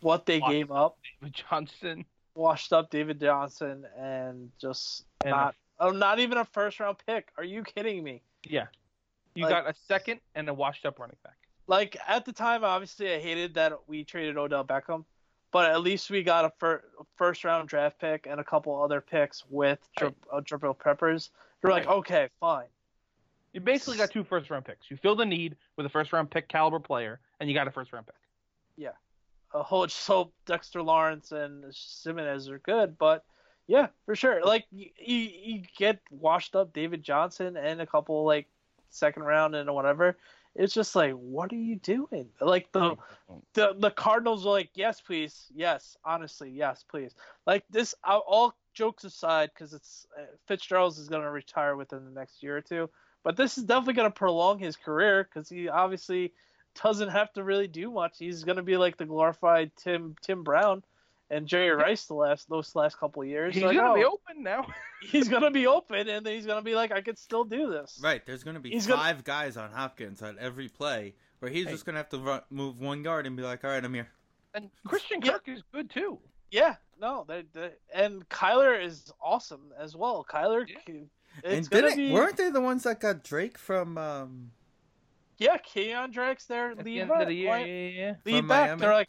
what they What? gave up, David Johnson. washed up David Johnson, and just And a- not oh not even a first round pick. Are you kidding me? Yeah, you Like- got a second and a washed-up running back. Like at the time, obviously I hated that we traded Odell Beckham, but at least we got a fir- first round draft pick and a couple other picks with Right. Dri- uh, Peppers. You're like, okay, fine. You basically got two first-round picks. You fill the need with a first-round pick caliber player, and you got a first-round pick. Yeah. A whole just hope Dexter Lawrence and Simmons are good, but yeah, for sure. Like you, you get washed up David Johnson and a couple like second round and whatever. It's just like, what are you doing? Like the the the Cardinals are like, yes, please, yes, honestly, yes, please. Like this, all- all jokes aside, because it's uh, Fitzgerald is going to retire within the next year or two, but this is definitely going to prolong his career because he obviously doesn't have to really do much. He's going to be like the glorified Tim Tim Brown and Jerry Rice the last those last couple of years. He's Like, gonna be oh, open now. he's going to be open, and then he's going to be like, I could still do this. Right, there's going to be He's gonna- five guys on Hopkins at every play where he's Hey. just going to have to run, move one yard and be like, all right, I'm here. And Christian Yeah. Kirk is good too. Yeah, no, they, they, and Kyler is awesome as well. Kyler, Yeah. c- and it's gonna didn't, be weren't they the ones that got Drake from um, yeah. Kenyan Drake's their At the lead end back. of the year, yeah, yeah, yeah. lead From back. Miami? They're like,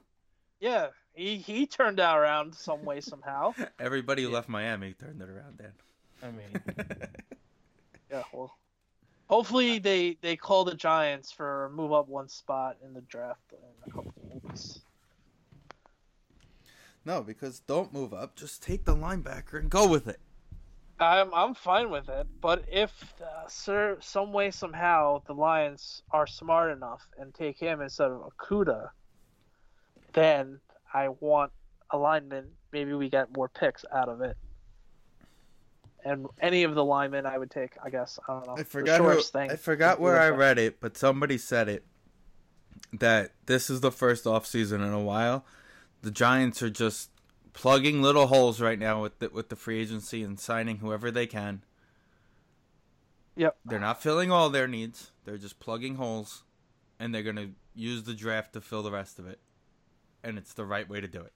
yeah, he he turned that around some way somehow. everybody who Yeah. left Miami turned it around, Dan. I mean, Yeah, well, hopefully they they call the Giants for move up one spot in the draft in a couple weeks. no, because don't move up. Just take the linebacker and go with it. I'm I'm fine with it, but if uh, sir some way somehow the Lions are smart enough and take him instead of Okudah, then I want alignment. Maybe we get more picks out of it. And any of the linemen I would take, I guess. I don't know. I The forgot who, thing. I forgot where I read it, but somebody said it that this is the first offseason in a while. The Giants are just plugging little holes right now with the, with the free agency and signing whoever they can. Yep. They're not filling all their needs. They're just plugging holes and they're going to use the draft to fill the rest of it. And it's the right way to do it.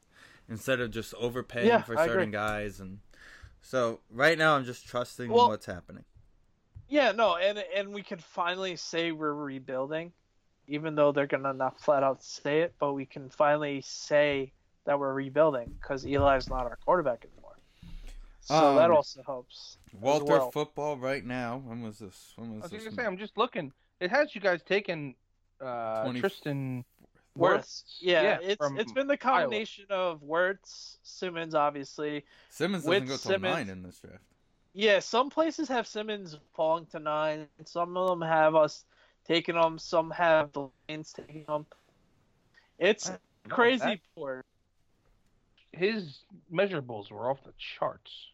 Instead of just overpaying Yeah, for I certain agree. guys and so right now I'm just trusting Well- what's happening. Yeah, no, and and we can finally say we're rebuilding, even though they're gonna not flat out say it, but we can finally say that we're rebuilding because Eli's not our quarterback anymore. So that Um, also helps. Walter well. football right now. When was this? When was I was was this? gonna say, I'm just looking. It has you guys taken uh, 20 Tristan Wirfs. Yeah, yeah, it's it's been the combination of Wirfs, Simmons, obviously. Simmons doesn't with go till Simmons- nine in this draft. Yeah, some places have Simmons falling to nine. Some of them have us taking them. Some have the Lions taking them. It's crazy that- board. His measurables were off the charts.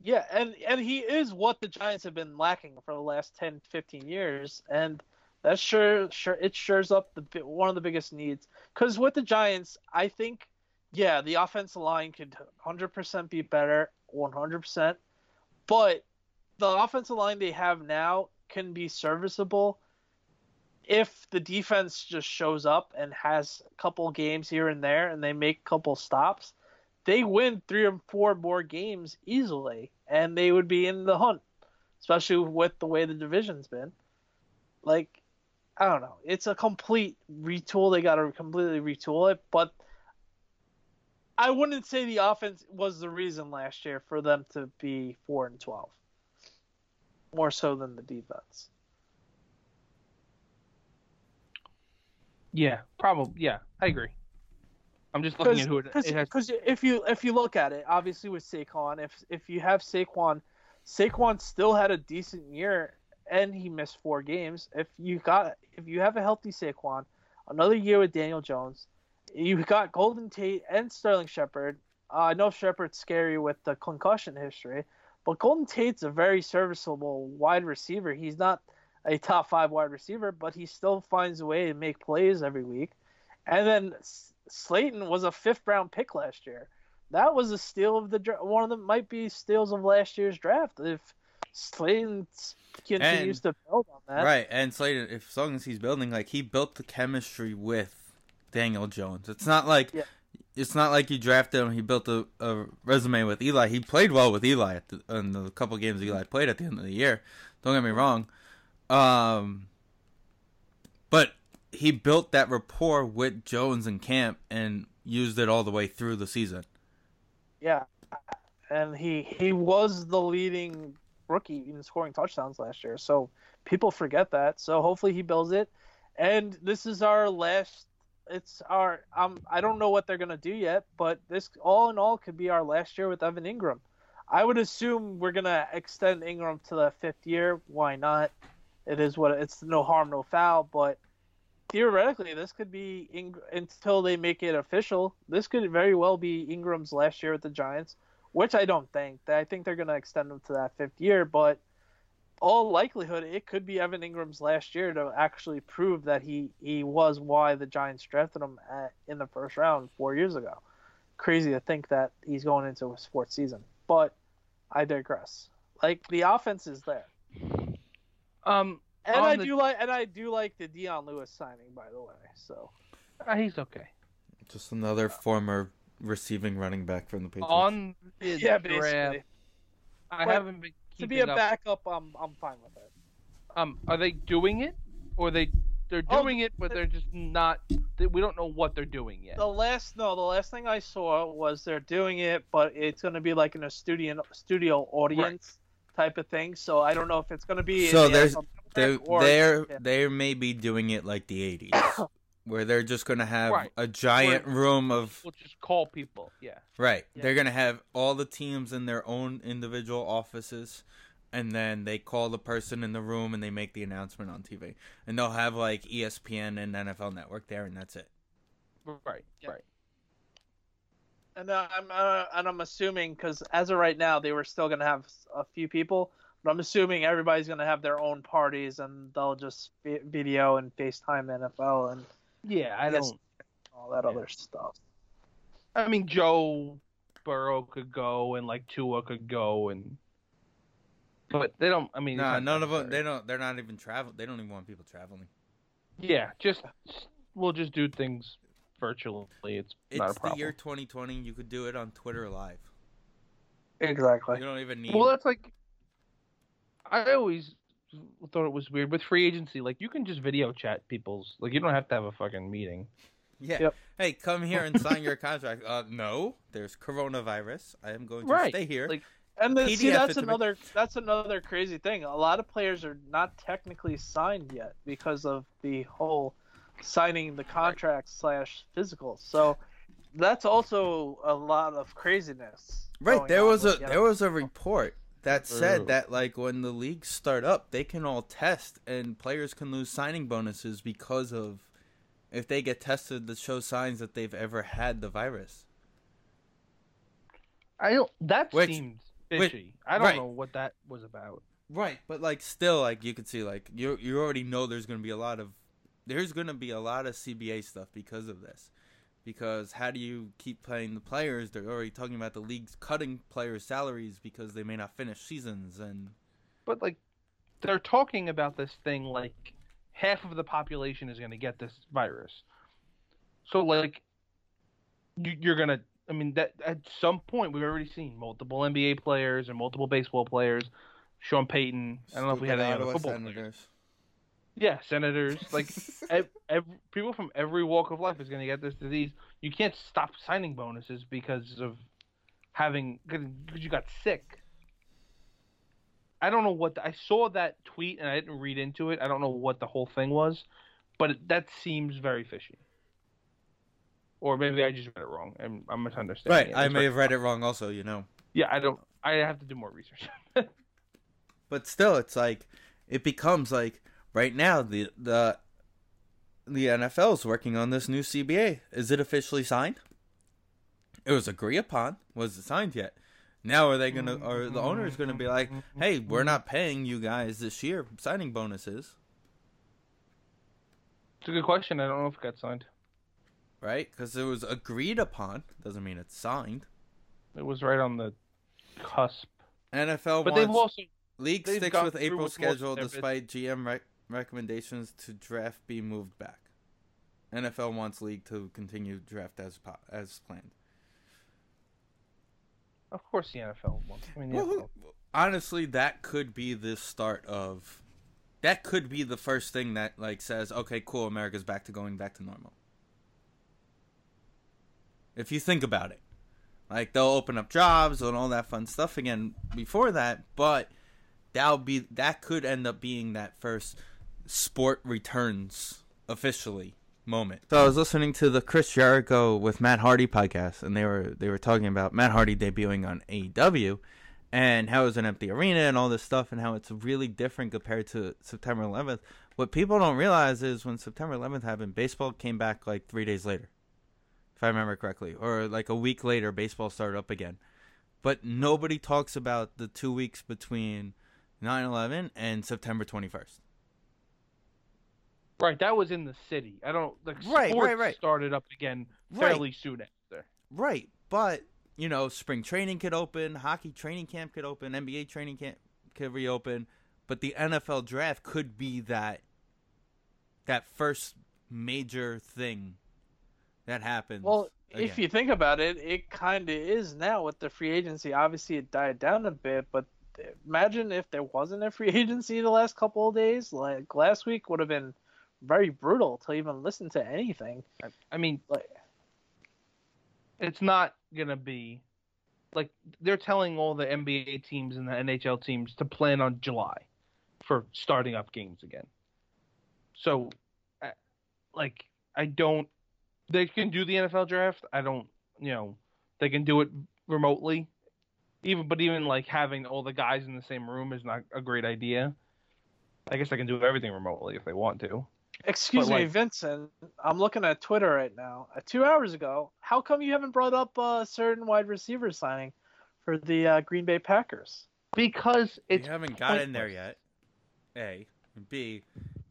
Yeah, and and he is what the Giants have been lacking for the last 10, 15 years, and that sure sure it shores up the one of the biggest needs. Because with the Giants, I think, yeah, the offensive line could 100% be better, 100%, but the offensive line they have now can be serviceable if the defense just shows up and has a couple games here and there, and they make a couple stops they win three or four more games easily, and they would be in the hunt, especially with the way the division's been. Like, I don't know. It's a complete retool. They got to completely retool it, but I wouldn't say the offense was the reason last year for them to be four and twelve. More so than the defense. Yeah, probably. Yeah, I agree. I'm just looking at who it, it has. Because if you if you look at it, obviously with Saquon, if if you have Saquon, Saquon still had a decent year and he missed four games. If you got if you have a healthy Saquon, another year with Daniel Jones, you've got Golden Tate and Sterling Shepard. Uh, I know Shepard's scary with the concussion history, but Golden Tate's a very serviceable wide receiver. He's not a top five wide receiver, but he still finds a way to make plays every week. And then Slayton was a fifth round pick last year. That was a steal of the one of them might be steals of last year's draft if Slayton continues to build on that. Right, and Slater, if as long as he's building, like he built the chemistry with Daniel Jones. It's not like Yeah. it's not like you drafted him. He built a, a resume with Eli. He played well with Eli at the, in the couple games Eli played at the end of the year. Don't get me wrong, um, but he built that rapport with Jones and Camp and used it all the way through the season. Yeah, and he he was the leading rookie in scoring touchdowns last year. So people forget that. So hopefully he builds it. And this is our last. It's our. Um. I don't know what they're gonna do yet, but this all in all could be our last year with Evan Engram. I would assume we're gonna extend Engram to the fifth year. Why not? it is what it's no harm, no foul. But theoretically, this could be until they make it official. This could very well be Engram's last year with the Giants, which I don't think. I think they're going to extend him to that fifth year, but all likelihood, it could be Evan Engram's last year to actually prove that he he was why the Giants drafted him at, in the first round four years ago. Crazy to think that he's going into a sports season, but I digress. Like the offense is there. Um, And I the- do like and I do like the Dion Lewis signing, by the way. So uh, he's okay. Just another former receiving running back from the Patriots. On the yeah, draft, basically I But haven't been to be a up. backup, I'm I'm fine with it. Um, are they doing it, or they they're Oh, doing it, but they're just not? They, we don't know what they're doing yet. The last no, the last thing I saw was they're doing it, but it's going to be like in a studio studio audience type of thing. So I don't know if it's going to be. So the there's- NFL They Network or- they're yeah. they may be doing it like the '80s, where they're just gonna have Right. a giant Where- room of We'll just call people. Yeah. right. Yeah. They're gonna have all the teams in their own individual offices, and then they call the person in the room and they make the announcement on TV, and they'll have like ESPN and NFL Network there, and that's it. Right. Yeah. Right. And uh, I'm uh, and I'm assuming because as of right now they were still going to have a few people, but I'm assuming everybody's going to have their own parties and they'll just video and FaceTime NFL and Yeah. I Yes. don't. all that Yeah. other stuff. I mean, Joe Burrow could go, and like Tua could go, and but they don't. I mean, Nah, none of them. They don't. They're not even travel. They don't even want people traveling. Yeah, just we'll just do things virtually. It's, not a It's the year 2020. You could do it on Twitter live. Exactly. You don't even need. Well, that's like I always thought it was weird with free agency. Like you can just video chat people's. Like you don't have to have a fucking meeting. Yeah. Yep. Hey, come here and sign your contract. Uh, no, there's coronavirus. I am going to Right. stay here. Like- And then, see, that's another that's another crazy thing. A lot of players are not technically signed yet because of the whole signing the contract slash physical. So that's also a lot of craziness. right. There on was a the there was a report that said True. that like when the leagues start up, they can all test and players can lose signing bonuses because of if they get tested to show signs that they've ever had the virus. I don't. That Which- seemed which- fishy. I don't right. know what that was about. Right, but like still, like you could see, like you you already know there's gonna be a lot of there's gonna be a lot of CBA stuff because of this. Because how do you keep playing the players? They're already talking about the leagues cutting players' salaries because they may not finish seasons, and But like, they're talking about this thing like half of the population is going to get this virus. So like, you, you're gonna. I mean, that at some point we've already seen multiple NBA players and multiple baseball players. Sean Payton. I don't know if we had any other football. players. Yeah, senators. Like ev- ev- people from every walk of life is going to get this disease. You can't stop signing bonuses because of having because you got sick. I don't know what the, I saw that tweet and I didn't read into it. I don't know what the whole thing was, but it, that seems very fishy. Or maybe I just read it wrong and I'm misunderstanding. Right, it. I may have read it wrong. Also, you know, Yeah, I don't. I have to do more research. but still, it's like it becomes like right now the the the NFL is working on this new CBA. Is it officially signed? It was agreed upon. Was it signed yet? Now are they gonna? Are the owners gonna be like, "Hey, we're not paying you guys this year signing bonuses, it's a good question. I don't know if it got signed. right? Because it was agreed upon. Doesn't mean it's signed." It was right on the cusp. NFL But they've wants also league they've sticks with April with schedule despite GM rec- recommendations to draft be moved back. NFL wants league to continue draft as po- as planned. Of course, the NFL wants. I mean, Well, NFL. honestly, that could be the start of. That could be the first thing that like says, "Okay, cool, America's back to going back to normal." If you think about it, like they'll open up jobs and all that fun stuff again before that, but that'll be that could end up being that first sport returns officially moment. So I was listening to the Chris Jericho with Matt Hardy podcast, and they were they were talking about Matt Hardy debuting on AEW, and how it was an empty arena and all this stuff and how it's really different compared to September 11th. What people don't realize is when September 11th happened, baseball came back like three days later, if I remember correctly, or like a week later, baseball started up again. But nobody talks about the two weeks between 9 11 and September 21st. Right, that was in the city. I don't like Right, sports right, right. started up again Right. fairly soon after. Right, but you know, spring training could open, hockey training camp could open, NBA training camp could reopen, but the NFL draft could be that that first major thing that happens. Well, again. if you think about it, it kind of is now with the free agency. Obviously, it died down a bit, but imagine if there wasn't a free agency the last couple of days. Like last week would have been very brutal to even listen to anything. I mean, Like, it's not gonna be like they're telling all the NBA teams and the NHL teams to plan on July for starting up games again. So, like, I don't. They can do the NFL draft. I don't. You know, they can do it remotely. Even, but even like having all the guys in the same room is not a great idea. I guess they can do everything remotely if they want to. Excuse But, me, like- Vincent. I'm looking at Twitter right now. Uh, two hours ago, how come you haven't brought up a certain wide receiver signing for the uh, Green Bay Packers? Because we it's haven't got in there yet. A, and B,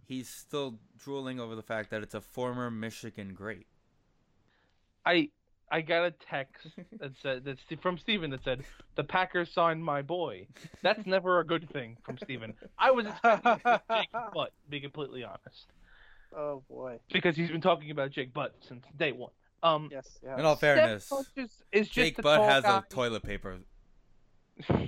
he's still drooling over the fact that it's a former Michigan great. I I got a text that said that's from Steven that said the Packers signed my boy. That's never a good thing from Steven. I was expecting Jake Butt, to be completely honest, oh boy. because he's been talking about Jake Butt since day one. Um, Yes. yes. In all fairness, Funchess is just Jake Butt has guy. a toilet paper.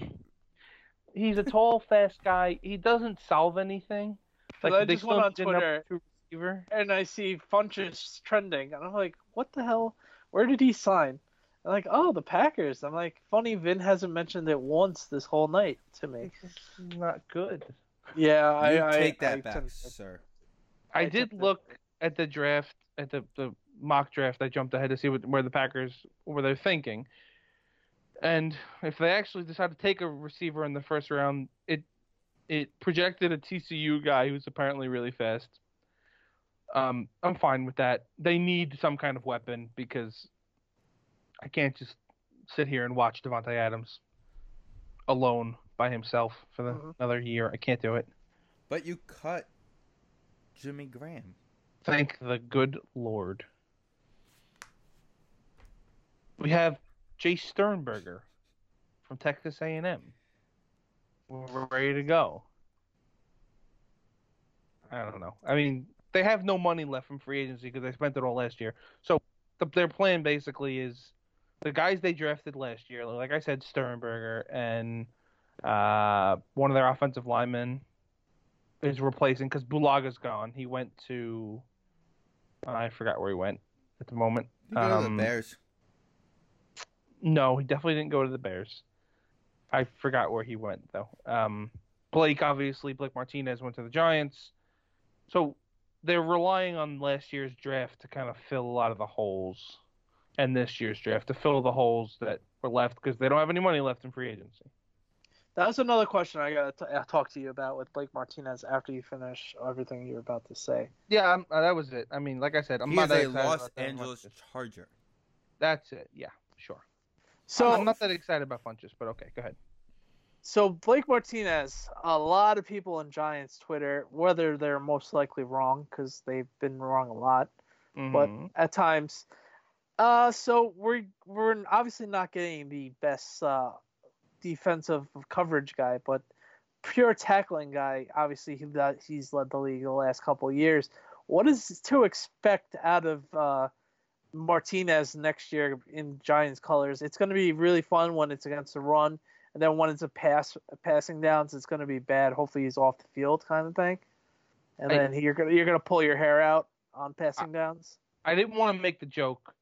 He's a tall, fast guy. He doesn't solve anything. 'Cause I they just went on need a number Twitter and I see Funchess trending, and I'm like, what the hell? Where did he sign? I'm like, oh, the Packers. I'm like, funny, Vin hasn't mentioned it once this whole night to me. It's not good. Yeah, I, You I take that I back, tend- sir. I I did took the- look at the draft at the, the mock draft. I jumped ahead to see what, where the Packers were they're thinking, and if they actually decide to take a receiver in the first round, it it projected a TCU guy who's apparently really fast. Um, I'm fine with that. They need some kind of weapon because I can't just sit here and watch Davante Adams alone by himself for the, Mhm. another year. I can't do it. But you cut Jimmy Graham. Thank the good Lord. We have Jay Sternberger from Texas A&M. We're ready to go. I don't know. I mean, they have no money left from free agency because they spent it all last year. So the, their plan basically is the guys they drafted last year, like I said, Sternberger and uh, one of their offensive linemen is replacing because Bulaga's gone. He went to I forgot where he went at the moment. Go to Um, the Bears. No, he definitely didn't go to the Bears. I forgot where he went though. Um, Blake obviously Blake Martinez went to the Giants. So they're relying on last year's draft to kind of fill a lot of the holes, and this year's draft to fill the holes that were left because they don't have any money left in free agency. That was another question I got to uh, talk to you about with Blake Martinez after you finish everything you're about to say. Yeah, I'm, uh, that was it. I mean, like I said, I'm He not is that a excited Los about that Angeles Charger. That's it. Yeah, sure. So I'm not that excited about Funchess, but okay, go ahead. So Blake Martinez, a lot of people in Giants Twitter, whether they're most likely wrong because they've been wrong a lot But- Mhm. at times. Uh, so we're we're obviously not getting the best uh, defensive coverage guy, but pure tackling guy. Obviously, he he's led the league the last couple of years. What is to expect out of uh, Martinez next year in Giants colors? It's going to be really fun when it's against the run, and then when it's a pass passing downs, it's going to be bad. Hopefully, he's off the field, kind of thing. And I- then you're gonna you're gonna pull your hair out on passing downs. I didn't want to make the joke,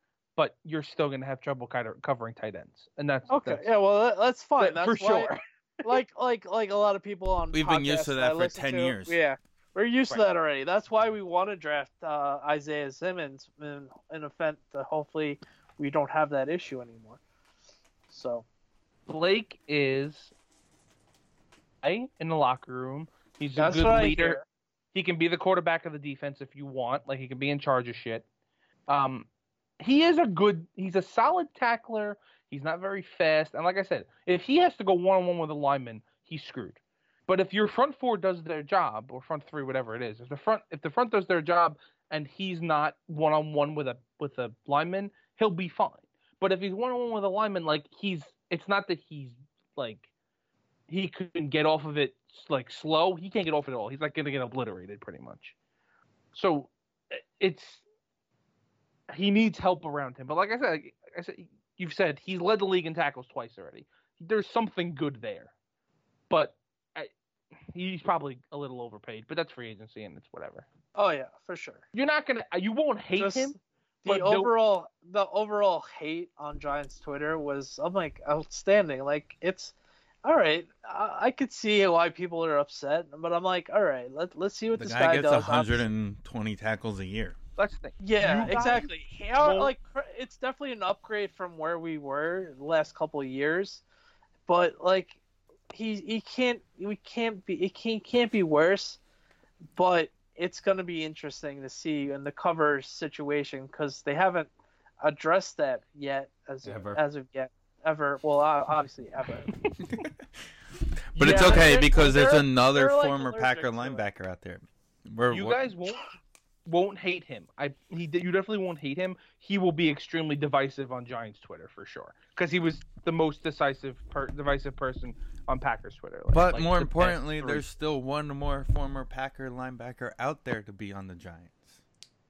but you're still going to have trouble kind of covering tight ends, and that's Okay, that's- yeah, well that, that's fine. that- That's for why- sure. like like like a lot of people on We've been used to podcasts that I for 10 to, years. Yeah, we're used Right. to that already. That's why we want to draft uh, Isaiah Simmons in an event that hopefully we don't have that issue anymore. So Blake is in the locker room. He's That's a good what I leader. hear. He can be the quarterback of the defense if you want. Like he can be in charge of shit. Um, he is a good. He's a solid tackler. He's not very fast. And like I said, if he has to go one on one with a lineman, he's screwed. But if your front four does their job, or front three, whatever it is, if the front if the front does their job and he's not one on one with a with a lineman, he'll be fine. But if he's one on one with a lineman, like he's, it's not that he's like he couldn't get off of it like slow. He can't get off it at all. He's like gonna get obliterated pretty much. So it's he needs help around him. But like I said, like I said, you've said he's led the league in tackles twice already. There's something good there, but I, he's probably a little overpaid. But that's free agency and it's whatever. Oh yeah, for sure. You're not gonna, you won't hate Just him. The but the- overall the overall hate on Giants Twitter was I'm like outstanding. Like it's all right. I, I could see why people are upset, but I'm like, all right, let let's see what The this guy guy, gets does. 120 tackles a year. That's the thing. Yeah, You guys exactly. Yeah, won't- like it's definitely an upgrade from where we were the last couple of years, but like he he can't we can't be it can't can't be worse, but it's gonna be interesting to see in the cover situation because they haven't addressed that yet as Ever. as of yet ever. Well, uh, obviously ever. But it's okay because there's another they're, like, former Packer linebacker out there. We're, you we're- guys won't won't hate him. I he you definitely won't hate him. He will be extremely divisive on Giants Twitter for sure because he was the most decisive per, divisive person on Packers Twitter. like- but like more the importantly, there's still one more former Packer linebacker out there to be on the Giants.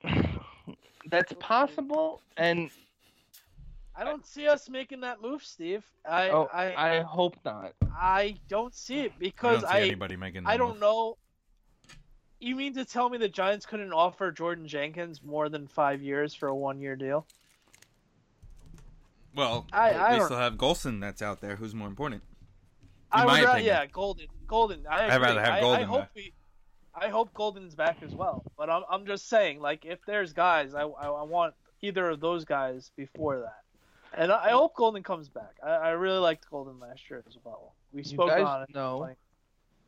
that's possible, and I don't see us making that move, Steve. I oh, I, I hope not. I don't see it I because don't see I anybody making. That I don't move. know. You mean to tell me the Giants couldn't offer Jordan Jenkins more than five years for a one-year deal? Well, I- I we still have Golson that's out there, who's more important. I would rather, yeah, Golden, Golden. I I'd rather have I, I hope we, I hope Golden's back as well. But I'm, I'm just saying, like, if there's guys, I, I, I want either of those guys before that, and I, I hope Golden comes back. I, I really liked Golden last year as well. We You spoke guys on it. know like-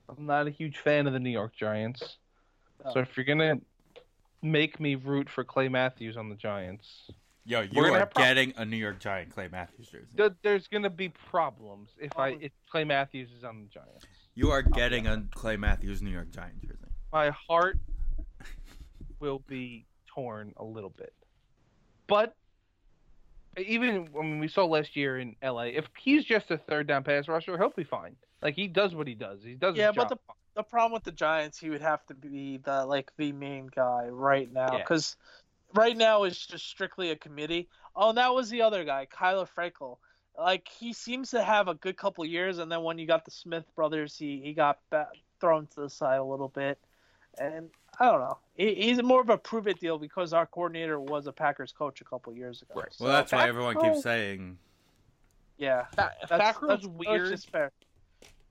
I'm not a huge fan of the New York Giants. So if you're gonna make me root for Clay Matthews on the Giants, Yo, you We're gonna are getting a New York Giant Clay Matthews jersey. th- there's gonna be problems if I if Clay Matthews is on the Giants. You are getting a Clay Matthews New York Giant jersey. my heart will be torn a little bit. But even when we saw last year in LA, if he's just a third down pass rusher, he'll be fine. Like he does what he does. He does. Yeah, his but job. the problem with the Giants, he would have to be the like the main guy right now Yeah. because right now is just strictly a committee. Oh, and that was the other guy, Kyler Fackrell. Like he seems to have a good couple years, and then when you got the Smith brothers, he he got ba- thrown to the side a little bit, and I don't know. He, he's more of a prove it deal because our coordinator was a Packers coach a couple years ago. Right. So, Well, that's why everyone keeps saying yeah. Fa- That's, Fackrell's that's, weird That's just fair.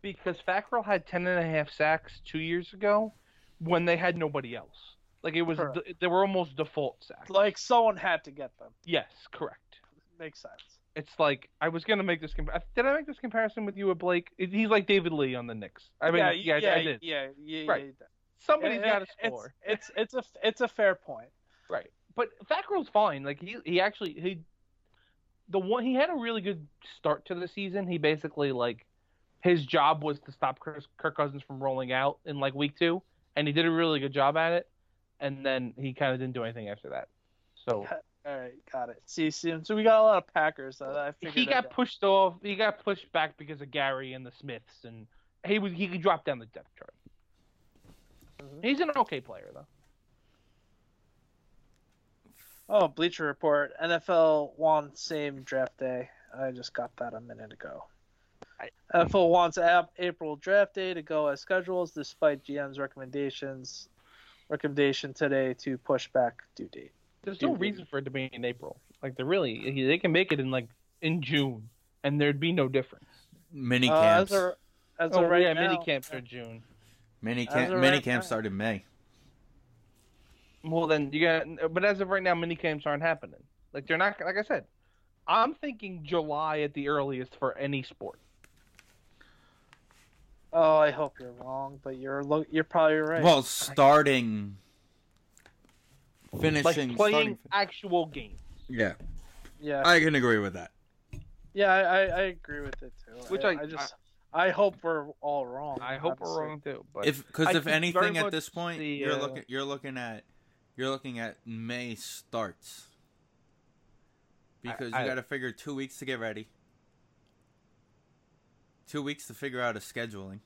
Because Fackrell had ten and a half sacks two years ago when they had nobody else. Like it was, Correct. they were almost default sacks. Like someone had to get them. yes, correct. Makes sense. It's like I was gonna make this. Compa- did I make this comparison with you with Blake? He's like David Lee on the Knicks. I mean, yeah, yeah, yeah, I did. yeah, yeah, Right. yeah. Somebody's It- eh, got eh, to score. It's, it's it's a it's a fair point. Right. But Fackrell's fine. Like he he actually he the one he had a really good start to the season. He basically like his job was to stop Chris, Kirk Cousins from rolling out in like week 2 and he did a really good job at it. And then he kind of didn't do anything after that. So All right, got it. See, see, so we got a lot of Packers. So I figured he got pushed off. He got pushed back because of Gary and the Smiths and he was he could drop down the depth chart. Mhm. He's an okay player though. Oh, Bleacher Report. NFL wants same draft day. I just got that a minute ago. I- NFL wants ap- April draft day to go as schedules, despite GM's recommendations. Recommendation today to push back due date. There's no Dude. reason for it to be in April. Like they really, they can make it in like in June, and there'd be no difference. mini Uh, camps. as of, as Oh of right yeah, now, mini camps are June. mini as camp. Mini right camp now. start in May. Well then you got, but as of right now, mini camps aren't happening. Like they're not. Like I said, I'm thinking July at the earliest for any sport. Oh, I hope you're wrong, but you're lo- you're probably right. Well, starting, finishing, Like playing starting- actual games. Yeah, yeah, I can agree with that. yeah, I, I, I agree with it too. Which I, I- I just I, hope we're all wrong. I hope honestly. we're wrong too. But If because if anything at this point, see, you're uh, looking you're looking at you're looking at May starts because I- you got to figure two weeks to get ready, two weeks to figure out a scheduling.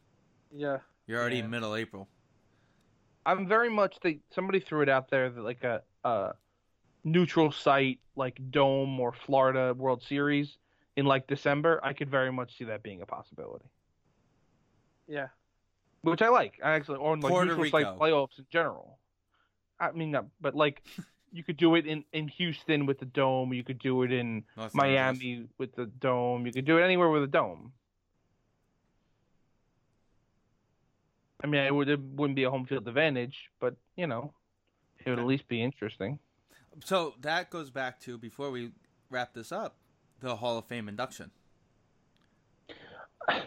Yeah, You're already Yeah. middle April. I'm very much the somebody threw it out there that like a, a neutral site like Dome or Florida World Series in like December. I could very much see that being a possibility, yeah, which I like. I actually or like Puerto neutral site playoffs in general. I mean, not, but like you could do it in in Houston with the Dome. You could do it in Los Angeles. Miami with the Dome. You could do it anywhere with a Dome. I mean, it, would, it wouldn't be a home field advantage, but you know, it would at least be interesting. So that goes back to before we wrap this up, the Hall of Fame induction.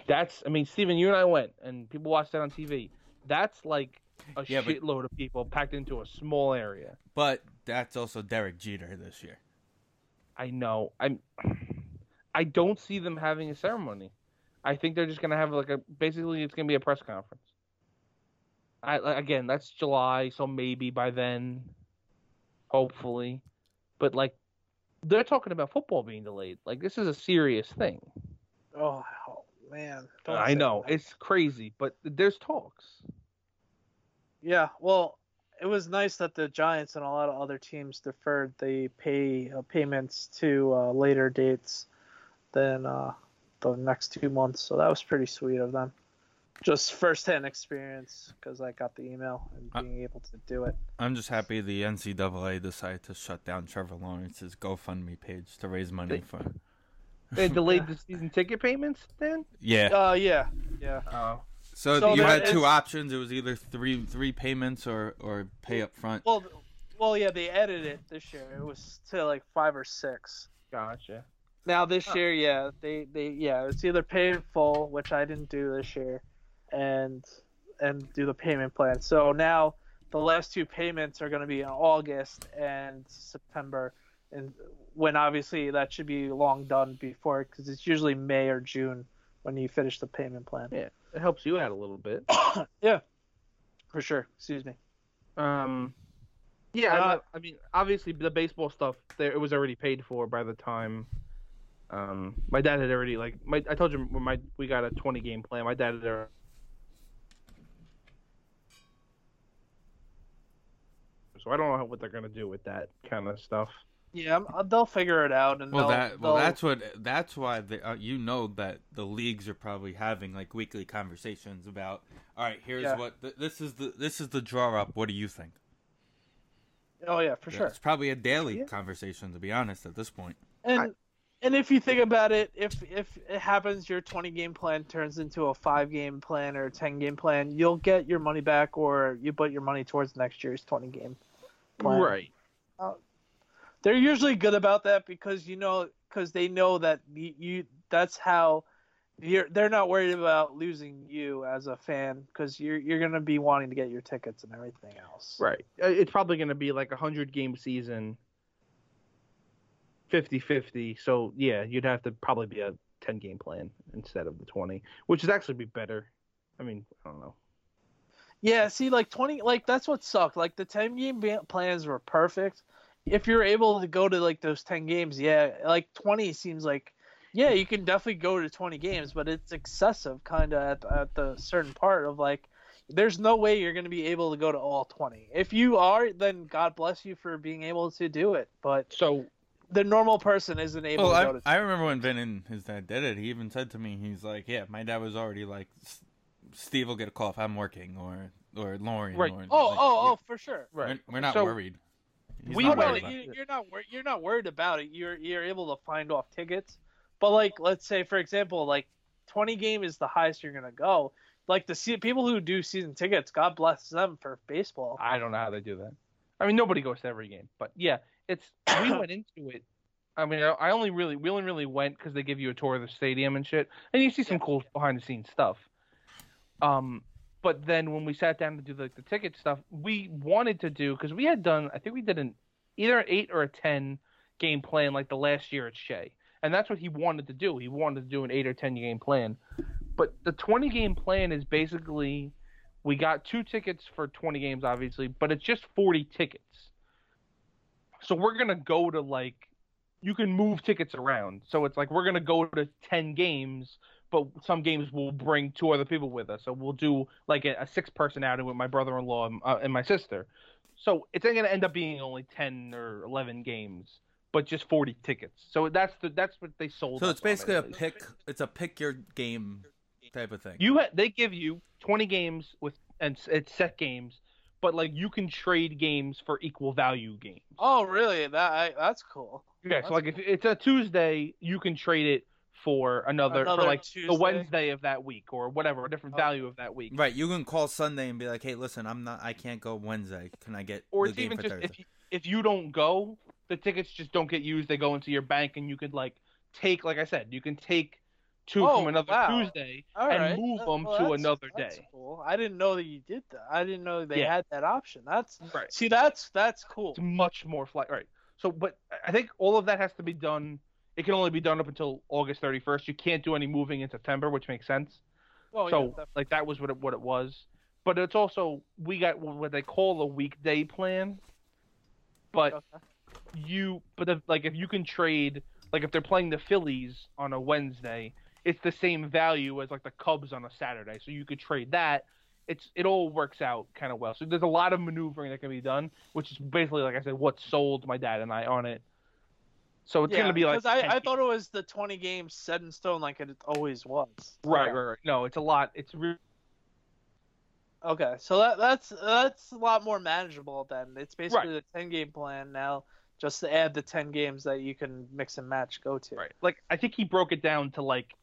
That's, I mean, Steven, you and I went, and people watched that on TV. That's like a Yeah, but- shitload of people packed into a small area. But that's also Derek Jeter this year. I know. I'm. I don't see them having a ceremony. I think they're just gonna have like a. Basically, it's gonna be a press conference. I again, that's July, so maybe by then, hopefully, but like, they're talking about football being delayed. Like this is a serious thing. oh, man, Don't I know that. it's crazy, but there's talks. Yeah, well, it was nice that the Giants and a lot of other teams deferred the pay uh, payments to uh, later dates than uh, the next two months. So that was pretty sweet of them. Just firsthand experience because I got the email and being able to do it. I'm just happy the NCAA decided to shut down Trevor Lawrence's GoFundMe page to raise money They- for. They delayed the season ticket payments. Then. Yeah. Uh, yeah, yeah. Oh. So, so you had two options. It was either three three payments or or pay up front. Well, well, yeah, they edited it this year. It was to like five or six. Gotcha. Now this Huh. year, yeah, they they yeah, it's either pay in full, which I didn't do this year, and and do the payment plan. So now the last two payments are going to be in August and September, and when obviously that should be long done before because it's usually May or June when you finish the payment plan. Yeah, it helps you out a little bit. yeah, for sure. Excuse me. Um, yeah, Uh, I, I mean, obviously the baseball stuff there it was already paid for by the time. Um, my dad had already like my I told you when my we got a twenty game plan. My dad had So I don't know what they're gonna do with that kind of stuff. Yeah, they'll figure it out, and Well, that well, they'll- that's what that's why they, uh, you know that the leagues are probably having like weekly conversations about. All right, here's Yeah. what th- this is the this is the draw up. What do you think? Oh yeah, for sure. It's probably a daily Yeah. conversation to be honest at this point. And I- and if you think about it, if if it happens, your 20 game plan turns into a five game plan or a 10 game plan, you'll get your money back, or you put your money towards next year's 20 game plan. Right. They're usually good about that because you know because they know that you, you that's how you're. They're not worried about losing you as a fan because you're you're gonna be wanting to get your tickets and everything else. Right. Uh, It's probably gonna be like a hundred game season. 50-50. So yeah, you'd have to probably be a ten game plan instead of the twenty, which would actually be better. I mean, I don't know. Yeah, see, like twenty, like that's what sucked. Like the ten game plans were perfect. If you're able to go to like those ten games, yeah, like twenty seems like, yeah, you can definitely go to twenty games, but it's excessive, kind of at at the certain part of like, there's no way you're gonna be able to go to all twenty. If you are, then God bless you for being able to do it. But So the normal person isn't able Well, to I, to. I remember when Vin and his dad did it. He even said to me, he's like, "Yeah, my dad was already like, Steve will get a call if I'm working, or or Lauren, Right. or, oh, like, oh, oh, for sure. We're, we're not So, worried. He's we not worried went- you, you're not wor- you're not worried about it. You're you're able to find off tickets. But like, let's say for example, like 20 game is the highest you're gonna go. Like the se- people who do season tickets, God bless them for baseball. I don't know how they do that. I mean, nobody goes to every game, but yeah, it's we went into it. I mean, I- I only really we only really went because they give you a tour of the stadium and shit, and you see some cool behind the scenes stuff. Um, but then when we sat down to do like the ticket stuff, we wanted to do because we had done I think we did an either an eight or a ten game plan like the last year at Shea, and that's what he wanted to do. He wanted to do an eight or ten game plan, but the twenty game plan is basically we got two tickets for twenty games, obviously, but it's just forty tickets. So we're gonna go to like you can move tickets around. So it's like we're gonna go to ten games, but some games will bring two other people with us. So we'll do like a, a six person outing with my brother in law and, uh, and my sister. So it's gonna end up being only ten or eleven games, but just forty tickets. So that's the that's what they sold. So us it's on, basically a pick. It's a pick your game type of thing. You ha- they give you twenty games with and it's set games, but like you can trade games for equal value games. Oh, really? That I, that's cool. Yeah, That's so like if it's a Tuesday, you can trade it for another, Another for like Tuesday? the Wednesday of that week or whatever, a different Okay. value of that week. Right, you can call Sunday and be like, "Hey, listen, I'm not. I can't go Wednesday. Can I get Or the it's game even for just Thursday?" if you, if you don't go, the tickets just don't get used. They go into your bank, and you could like take, like I said, you can take two Oh, from another wow. Tuesday All and right. move Uh, them well, to that's- another that's day. Cool. I didn't know that you did that. I didn't know they Yeah. had that option. That's Right. see, that's that's cool. It's much more flight. Right. So, but I think all of that has to be done. It can only be done up until August 31st. You can't do any moving in September, which makes sense. Yeah, so definitely. like that was what it, what it was. But it's also we got what they call a weekday plan. But Okay. you but if, like if you can trade like if they're playing the Phillies on a Wednesday, it's the same value as like the Cubs on a Saturday. So you could trade that. It's it all works out kind of well. So there's a lot of maneuvering that can be done, which is basically like I said, what sold my dad and I on it. So it's yeah, gonna be like because I, I thought it was the 20 games set in stone like it always was. right, Okay. right, right. No, it's a lot. It's re- Okay, so that that's that's a lot more manageable then. It's basically the 10 game plan now, just to add the 10 games that you can mix and match go to. Right. Like I think he broke it down to like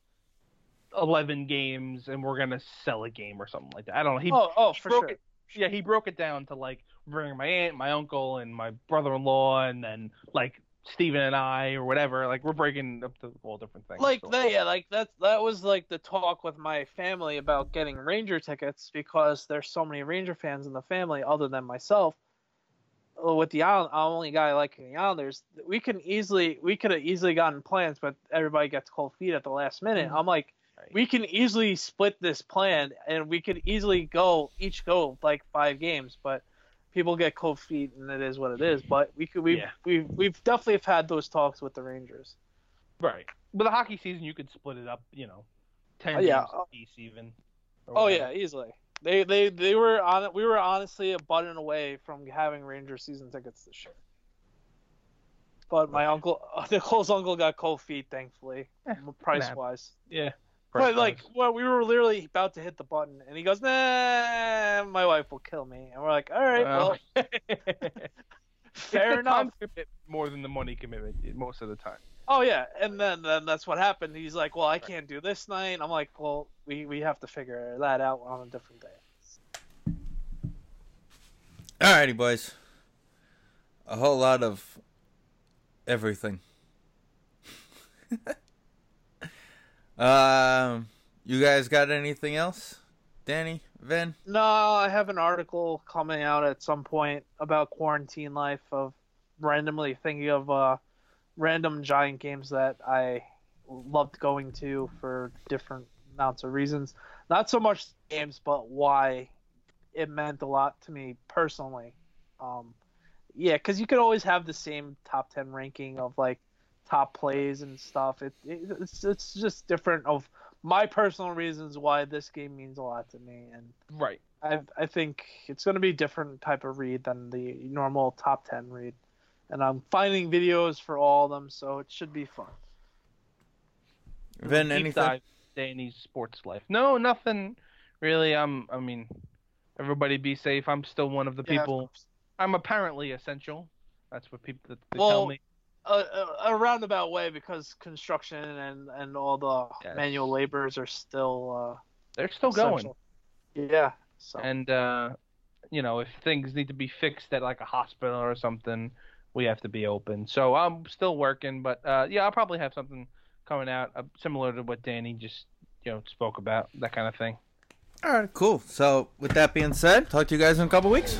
eleven games, and we're gonna sell a game or something like that. I don't know. He, oh, oh, he for broke sure. it. Yeah, he broke it down to like bringing my aunt, my uncle, and my brother-in-law, and then like Steven and I or whatever. Like we're breaking up to all different things. like so. that yeah like that that was like the talk with my family about getting ranger tickets because there's so many ranger fans in the family other than myself with the island i'm only guy liking the islanders we can easily we could have easily gotten plans but everybody gets cold feet at the last minute mm-hmm. i'm like Right. we can easily split this plan and we could easily go each go like five games but people get cold feet and it is what it is but we could we Yeah. we we've definitely have had those talks with the rangers Right. With the hockey season, you could split it up. You know, ten Oh, yeah. games apiece even. Oh whatever. yeah, easily. They they they were on. We were honestly a button away from having Ranger season tickets this year. But my uncle, Nicole's uncle, got cold feet, thankfully, Eh, price wise. Yeah. But like, well, we were literally about to hit the button, and he goes, "Nah, my wife will kill me." And we're like, "All right, well, fair enough." more than the money commitment eh, most of the time. Oh yeah, and then then that's what happened. He's like, "Well, I can't do this night." I'm like, "Well, we we have to figure that out on a different day." Alrighty, boys. A whole lot of everything. um, you guys got anything else? Danny, Vin? No, I have an article coming out at some point about quarantine life of randomly thinking of uh, random giant games that I loved going to for different amounts of reasons. Not so much games, but why it meant a lot to me personally. Um, yeah, because you could always have the same top ten ranking of like top plays and stuff. It, it it's it's just different of my personal reasons why this game means a lot to me and. Right. I I think it's going to be a different type of read than the normal top 10 read. And I'm finding videos for all of them, so it should be fun. Vin, Deep anything? dive Danny's sports life. No, nothing really. I'm. I mean, everybody be safe. I'm still one of the Yeah, people. course. I'm apparently essential. That's what people they Well, tell me. A, a, a roundabout way because construction and, and all the Yes. manual labors are still They're uh, still going. Yeah. So And uh, you know, if things need to be fixed at like a hospital or something, we have to be open. So I'm still working, but uh, yeah, I'll probably have something coming out uh, similar to what Danny just you know spoke about, that kind of thing. All right, cool. So with that being said, talk to you guys in a couple weeks.